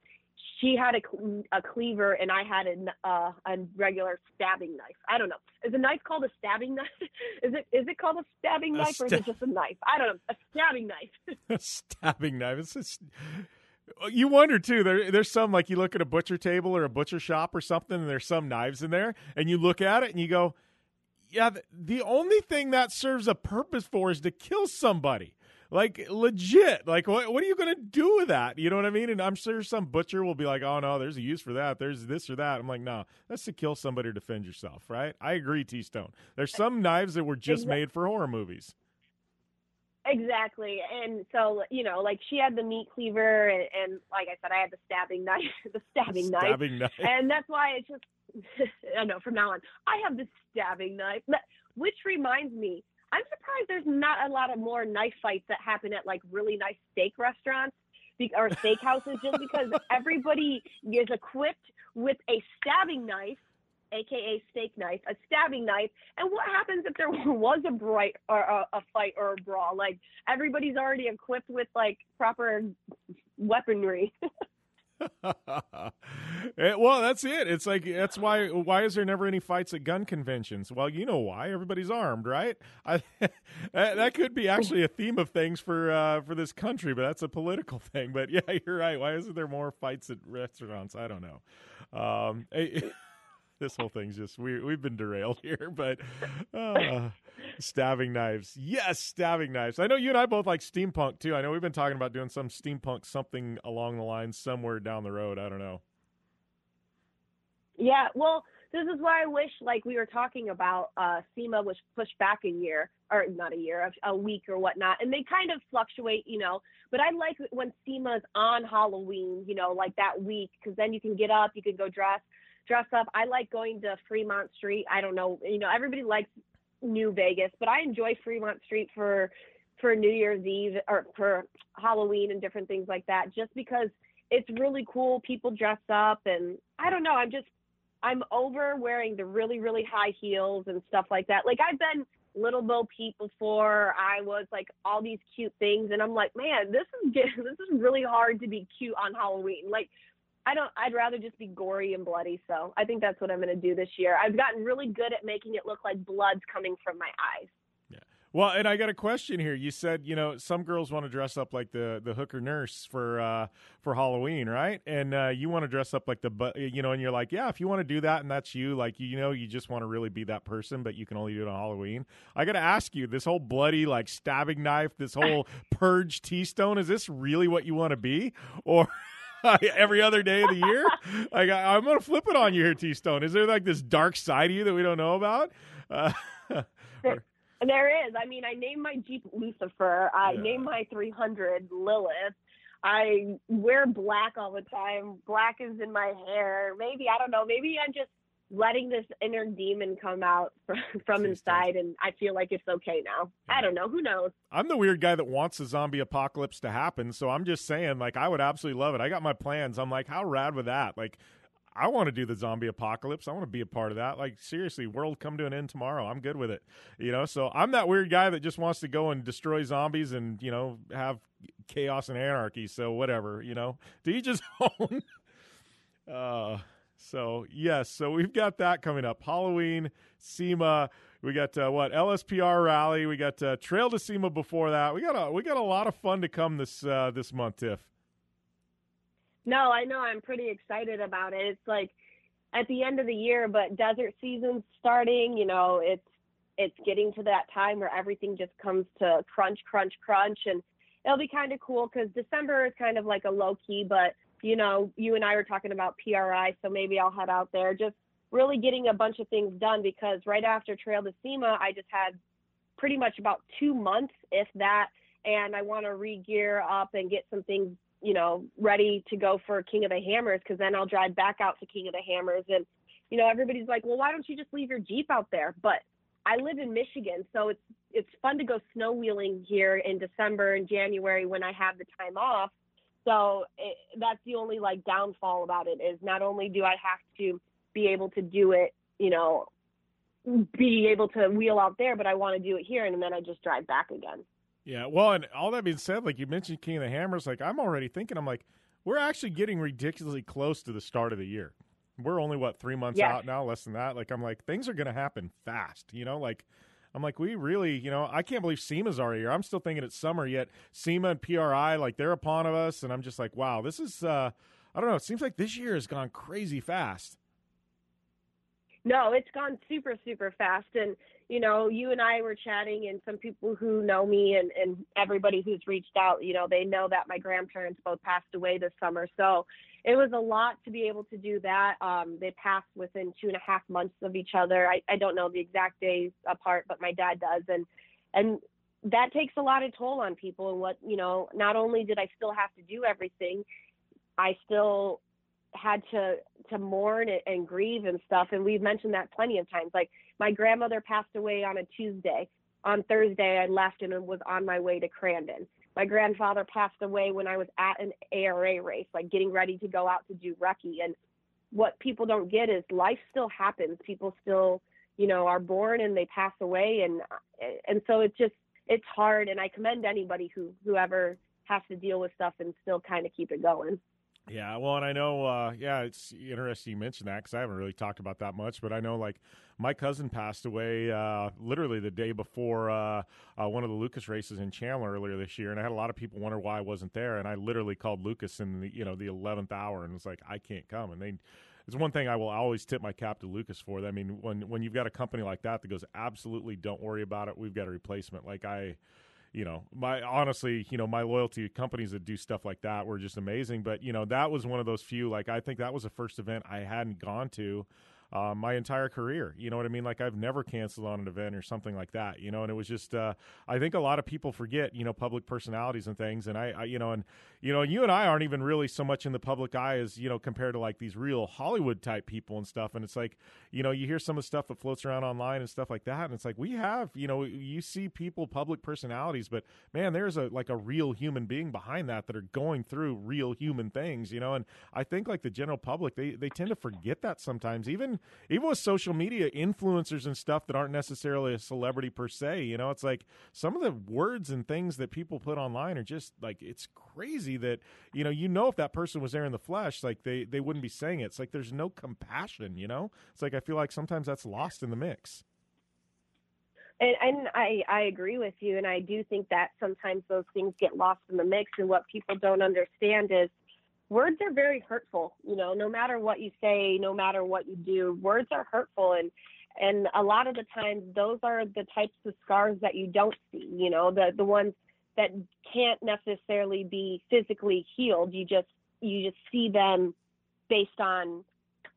she had a, a cleaver and I had a, uh, a regular stabbing knife. I don't know. Is a knife called a stabbing knife? is it is it called a stabbing a knife or is it just a knife? I don't know. A stabbing knife. a stabbing knife. It's just you wonder too. There, there's some like you look at a butcher table or a butcher shop or something, and there's some knives in there, and you look at it and you go, "Yeah, the only thing that serves a purpose for is to kill somebody." Like legit. Like what what are you gonna do with that? You know what I mean? And I'm sure some butcher will be like, Oh no, there's a use for that. There's this or that. I'm like, no, that's to kill somebody or defend yourself, right? I agree, T Stone. There's some knives that were just exactly. made for horror movies. Exactly. And so, you know, like she had the meat cleaver and, and like I said, I had the stabbing knife the stabbing, stabbing knife. knife. And that's why it's just I know from now on. I have the stabbing knife. Which reminds me, I'm surprised there's not a lot of more knife fights that happen at like really nice steak restaurants or steakhouses just because everybody is equipped with a stabbing knife aka steak knife, a stabbing knife. And what happens if there was a bright or a, a, fight or a brawl? Like everybody's already equipped with like proper weaponry. Eh, well, that's it. It's like that's why. Why is there never any fights at gun conventions? Well, you know why. Everybody's armed, right? I, that could be actually a theme of things for uh, for this country, but that's a political thing. But yeah, you're right. Why isn't there more fights at restaurants? I don't know. Um, this whole thing's just we we've been derailed here, but uh, stabbing knives, yes, stabbing knives. I know you and I both like steampunk too. I know we've been talking about doing some steampunk something along the lines somewhere down the road. I don't know. Yeah, well, this is why I wish, like we were talking about, uh, SEMA was pushed back a year, or not a year, a, a week or whatnot, and they kind of fluctuate, you know. But I like when SEMA's on Halloween, you know, like that week, because then you can get up, you can go dress dress up. I like going to Fremont Street. I don't know, you know, everybody likes New Vegas, but I enjoy Fremont Street for for New Year's Eve or for Halloween and different things like that just because it's really cool. People dress up and I don't know, I'm just I'm over wearing the really really high heels and stuff like that. Like I've been Little Bo Peep before. I was like all these cute things, and I'm like, man, this is getting, this is really hard to be cute on Halloween. Like I don't. I'd rather just be gory and bloody. So I think that's what I'm going to do this year. I've gotten really good at making it look like blood's coming from my eyes. Yeah. Well, and I got a question here. You said you know some girls want to dress up like the the hooker nurse for uh, for Halloween, right? And uh, you want to dress up like the bu- you know, and you're like, yeah, if you want to do that and that's you, like you know, you just want to really be that person, but you can only do it on Halloween. I got to ask you, this whole bloody like stabbing knife, this whole purge T stone, is this really what you want to be, or? every other day of the year. Like I, am gonna flip it on you here, T Stone. Is there like this dark side of you that we don't know about? Uh, there, there is. I mean, I named my Jeep Lucifer. I yeah. named my 300 Lilith. I wear black all the time. Black is in my hair. Maybe I don't know. Maybe I'm just letting this inner demon come out from, from inside and I feel like it's okay now. I don't know. Who knows? I'm the weird guy that wants a zombie apocalypse to happen. So I'm just saying, like, I would absolutely love it. I got my plans. I'm like, how rad would that? Like, I want to do the zombie apocalypse. I want to be a part of that. Like seriously, world come to an end tomorrow. I'm good with it. You know, so I'm that weird guy that just wants to go and destroy zombies and, you know, have chaos and anarchy. So whatever, you know. Do you just own uh so yes, so we've got that coming up. Halloween, SEMA. We got uh, what LSPR rally. We got uh, Trail to SEMA before that. We got a we got a lot of fun to come this uh, this month, Tiff. No, I know. I'm pretty excited about it. It's like at the end of the year, but desert season's starting. You know, it's it's getting to that time where everything just comes to crunch, crunch, crunch, and it'll be kind of cool because December is kind of like a low key, but you know, you and I were talking about PRI, so maybe I'll head out there. Just really getting a bunch of things done because right after Trail to SEMA, I just had pretty much about two months, if that, and I want to re-gear up and get some things, you know, ready to go for King of the Hammers because then I'll drive back out to King of the Hammers and, you know, everybody's like, well, why don't you just leave your Jeep out there? But I live in Michigan, so it's it's fun to go snow wheeling here in December and January when I have the time off so it, that's the only like downfall about it is not only do I have to be able to do it, you know, be able to wheel out there, but I want to do it here, and then I just drive back again. Yeah, well, and all that being said, like you mentioned, King of the Hammers, like I'm already thinking, I'm like, we're actually getting ridiculously close to the start of the year. We're only what three months yes. out now, less than that. Like I'm like, things are going to happen fast, you know, like I'm like, we really, you know, I can't believe SEMA's already here. I'm still thinking it's summer yet. SEMA and PRI, like they're upon of us, and I'm just like, wow, this is. uh I don't know. It seems like this year has gone crazy fast. No, it's gone super, super fast. And, you know, you and I were chatting, and some people who know me and, and everybody who's reached out, you know, they know that my grandparents both passed away this summer. So it was a lot to be able to do that. Um, they passed within two and a half months of each other. I, I don't know the exact days apart, but my dad does. And, and, that takes a lot of toll on people and what you know not only did i still have to do everything i still had to to mourn and grieve and stuff and we've mentioned that plenty of times like my grandmother passed away on a tuesday on thursday i left and was on my way to crandon my grandfather passed away when i was at an ara race like getting ready to go out to do recce and what people don't get is life still happens. People still you know are born and they pass away. And and so it's just it's hard. And i commend anybody who whoever has to deal with stuff and still kind of keep it going yeah, well, and I know, uh, yeah, it's interesting you mentioned that because I haven't really talked about that much, but I know, like, my cousin passed away uh, literally the day before uh, uh, one of the Lucas races in Chandler earlier this year, and I had a lot of people wonder why I wasn't there, and I literally called Lucas in the you know the eleventh hour and was like, I can't come, and they. It's one thing I will always tip my cap to Lucas for. I mean, when when you've got a company like that that goes, absolutely, don't worry about it. We've got a replacement. Like I, you know, my honestly, you know, my loyalty companies that do stuff like that were just amazing. But you know, that was one of those few. Like I think that was the first event I hadn't gone to uh, my entire career. You know what I mean? Like I've never canceled on an event or something like that. You know, and it was just uh, I think a lot of people forget you know public personalities and things, and I, I you know and you know you and I aren't even really so much in the public eye as you know compared to like these real Hollywood type people and stuff. And it's like you know you hear some of the stuff that floats around online and stuff like that, and it's like we have you know you see people public personalities, but man, there's a like a real human being behind that that are going through real human things. You know, and I think like the general public they they tend to forget that sometimes even even with social media influencers and stuff that aren't necessarily a celebrity per se you know it's like some of the words and things that people put online are just like it's crazy that you know you know if that person was there in the flesh like they they wouldn't be saying it. It's like there's no compassion you know? It's like i feel like sometimes that's lost in the mix. And, and I, I agree with you, and I do think that sometimes those things get lost in the mix. And what people don't understand is words are very hurtful you know? No matter what you say no matter what you do words are hurtful and and a lot of the times those are the types of scars that you don't see you know? The the ones that can't necessarily be physically healed. You just you just see them based on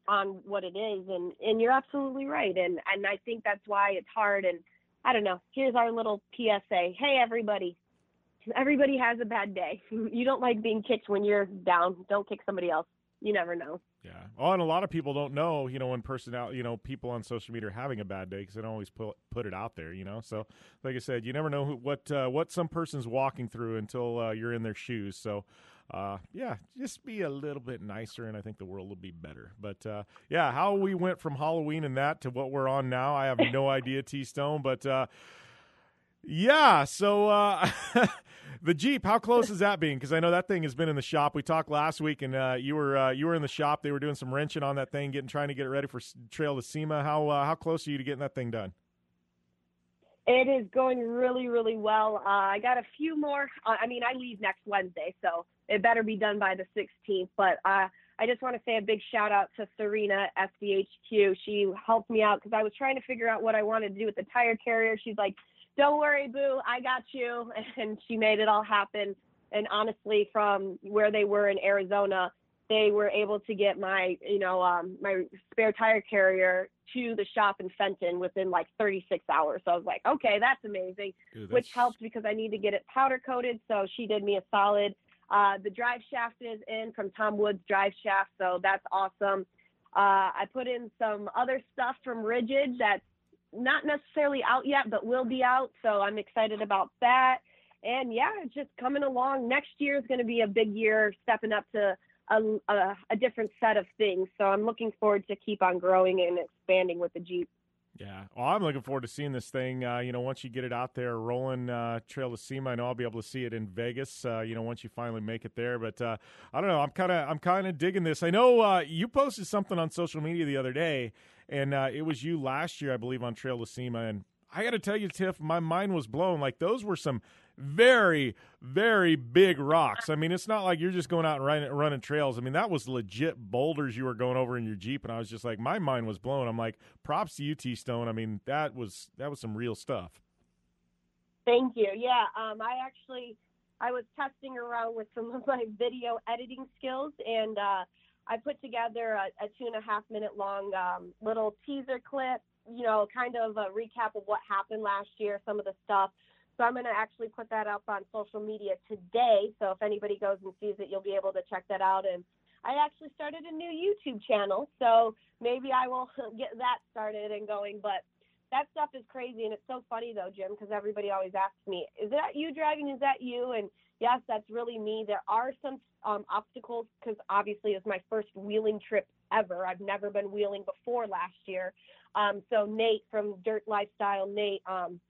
on what it is. And and you're absolutely right. And and I think that's why it's hard. And I don't know. Here's our little PSA hey everybody. Everybody has a bad day. You don't like being kicked when you're down. Don't kick somebody else. You never know. Yeah. Oh, and a lot of people don't know, you know, when personality, you know, people on social media are having a bad day because they don't always put put it out there, you know. So, like I said, you never know who, what uh, what some person's walking through until uh, you're in their shoes. So, uh, yeah, just be a little bit nicer, and I think the world will be better. But uh, yeah, how we went from Halloween and that to what we're on now, I have no idea, T Stone. But uh, yeah, so uh, the Jeep, how close is that being? Because I know that thing has been in the shop. We talked last week, and uh, you were uh, you were in the shop. They were doing some wrenching on that thing, getting trying to get it ready for Trail to SEMA. How uh, how close are you to getting that thing done? It is going really, really well. Uh, I got a few more. Uh, I mean, I leave next Wednesday, so it better be done by the 16th. But I just want to say a big shout out to Serena SDHQ. She helped me out because I was trying to figure out what I wanted to do with the tire carrier. She's like don't worry, boo, I got you. And she made it all happen. And honestly, from where they were in Arizona, they were able to get my, you know, um, my spare tire carrier to the shop in Fenton within like 36 hours. So I was like, okay, that's amazing, Dude, that's... which helped because I need to get it powder coated. So she did me a solid. Uh, the drive shaft is in from Tom Woods Drive Shaft, so that's awesome. Uh, I put in some other stuff from Rigid that's not necessarily out yet, but will be out. So I'm excited about that. And yeah, it's just coming along. Next year is going to be a big year, stepping up to a, a, a, different set of things. So I'm looking forward to keep on growing and expanding with the Jeep. Yeah, well, I'm looking forward to seeing this thing. Uh, you know, once you get it out there rolling, uh, Trail to SEMA, I know I'll be able to see it in Vegas. Uh, you know, once you finally make it there. But uh, I don't know. I'm kind of I'm kind of digging this. I know uh, you posted something on social media the other day, and uh, it was you last year, I believe, on Trail to SEMA. And I got to tell you, Tiff, my mind was blown. Like those were some very, very big rocks. I mean, it's not like you're just going out and running, running trails. I mean, that was legit boulders you were going over in your Jeep, and I was just like, my mind was blown. I'm like, props to you, T Stone. I mean, that was that was some real stuff. Thank you. Yeah, um, I actually I was testing around with some of my video editing skills, and uh, I put together a, a, two and a half minute long um, little teaser clip. You know, kind of a recap of what happened last year, some of the stuff so I'm going to actually put that up on social media today. So if anybody goes and sees it, you'll be able to check that out. And I actually started a new YouTube channel, so maybe I will get that started and going. But that stuff is crazy, and it's so funny though, Jim, because everybody always asks me, "Is that you driving? Is that you?" And yes, that's really me. There are some um, obstacles because obviously it's my first wheeling trip ever. I've never been wheeling before last year. Um, so Nate from Dirt Lifestyle, Nate, um,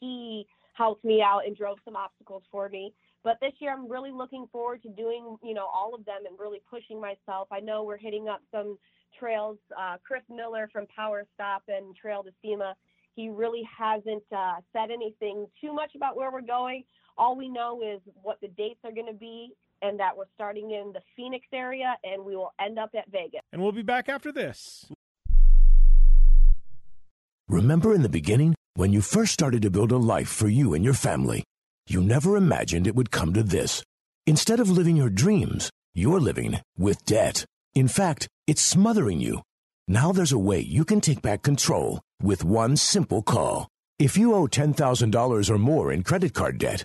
he helped me out and drove some obstacles for me. But this year, I'm really looking forward to doing, you know, all of them and really pushing myself. I know we're hitting up some trails. Uh, Chris Miller from Power Stop and Trail to SEMA, he really hasn't uh, said anything too much about where we're going. All we know is what the dates are going to be and that we're starting in the Phoenix area and we will end up at Vegas. And we'll be back after this. Remember in the beginning? When you first started to build a life for you and your family, you never imagined it would come to this. Instead of living your dreams, you're living with debt. In fact, it's smothering you. Now there's a way you can take back control with one simple call. If you owe $10,000 or more in credit card debt,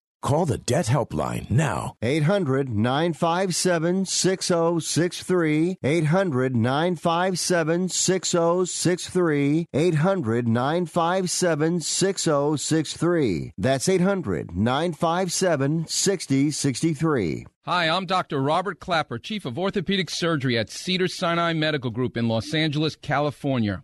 Call the Debt Helpline now. 800 957 6063. 800 957 6063. 800 957 6063. That's 800 957 6063. Hi, I'm Dr. Robert Klapper, Chief of Orthopedic Surgery at Cedar Sinai Medical Group in Los Angeles, California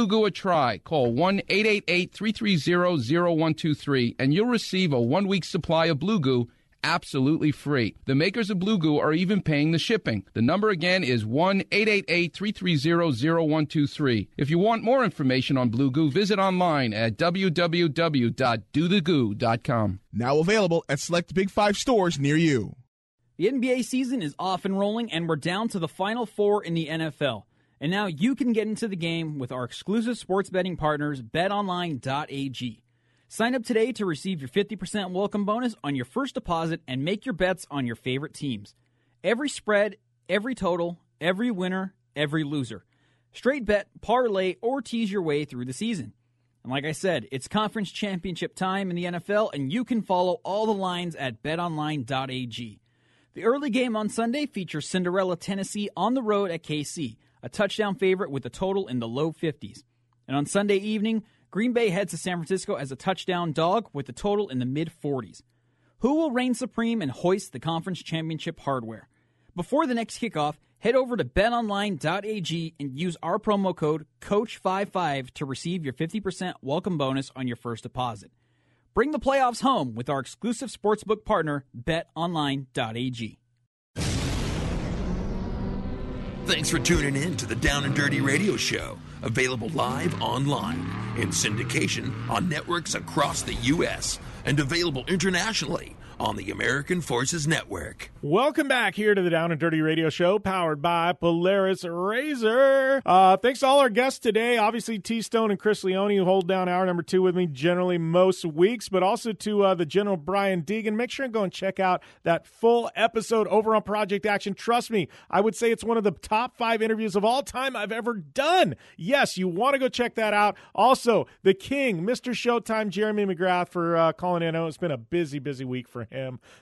Blue Goo a try. Call 1 888 330 0123 and you'll receive a one week supply of Blue Goo absolutely free. The makers of Blue Goo are even paying the shipping. The number again is 1 888 330 0123. If you want more information on Blue Goo, visit online at www.dothegoo.com. Now available at select Big Five stores near you. The NBA season is off and rolling, and we're down to the final four in the NFL. And now you can get into the game with our exclusive sports betting partners, betonline.ag. Sign up today to receive your 50% welcome bonus on your first deposit and make your bets on your favorite teams. Every spread, every total, every winner, every loser. Straight bet, parlay, or tease your way through the season. And like I said, it's conference championship time in the NFL, and you can follow all the lines at betonline.ag. The early game on Sunday features Cinderella, Tennessee on the road at KC a touchdown favorite with a total in the low 50s. And on Sunday evening, Green Bay heads to San Francisco as a touchdown dog with a total in the mid 40s. Who will reign supreme and hoist the conference championship hardware? Before the next kickoff, head over to betonline.ag and use our promo code COACH55 to receive your 50% welcome bonus on your first deposit. Bring the playoffs home with our exclusive sportsbook partner, betonline.ag. Thanks for tuning in to the Down and Dirty Radio Show, available live online in syndication on networks across the U.S. and available internationally on the American Forces Network. Welcome back here to the Down and Dirty Radio Show, powered by Polaris RZR. Uh, thanks to all our guests today. Obviously, T Stone and Chris Leone, who hold down hour number two with me generally most weeks, but also to uh, the General Brian Deegan. Make sure and go and check out that full episode over on Project Action. Trust me, I would say it's one of the top five interviews of all time I've ever done. Yes, you want to go check that out. Also, the King, Mr. Showtime, Jeremy McGrath, for uh, calling in. I know it's been a busy, busy week for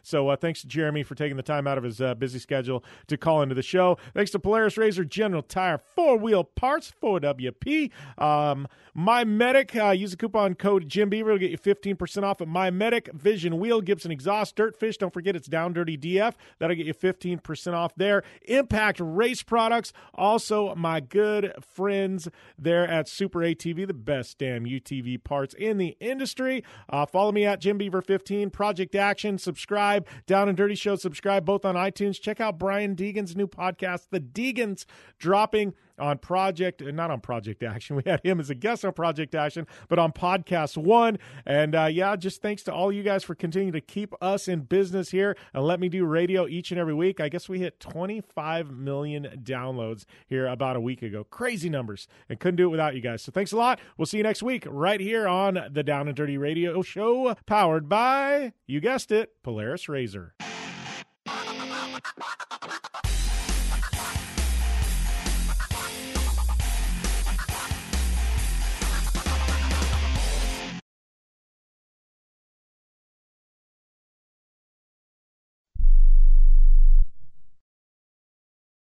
So uh, thanks to Jeremy for taking the time out of his uh, busy schedule to call into the show. Thanks to Polaris RZR General Tire Four Wheel Parts 4WP. Um, My Medic, uh, use the coupon code Jim Beaver to get you 15% off at My Medic Vision Wheel Gibson Exhaust Dirtfish. Don't forget it's Down Dirty DF. That'll get you 15% off there. Impact Race Products. Also, my good friends there at Super ATV, the best damn UTV parts in the industry. Uh, follow me at Jim Beaver 15. Project Action subscribe. Down and Dirty Show, subscribe both on iTunes. Check out Brian Deegan's new podcast, The Deegans, dropping on Project, uh, not on Project Action. We had him as a guest on Project Action, but on Podcast One. And uh, yeah, just thanks to all you guys for continuing to keep us in business here and let me do radio each and every week. I guess we hit 25 million downloads here about a week ago. Crazy numbers, and couldn't do it without you guys. So thanks a lot. We'll see you next week right here on the Down and Dirty Radio Show, powered by, you guessed it, Polaris RZR.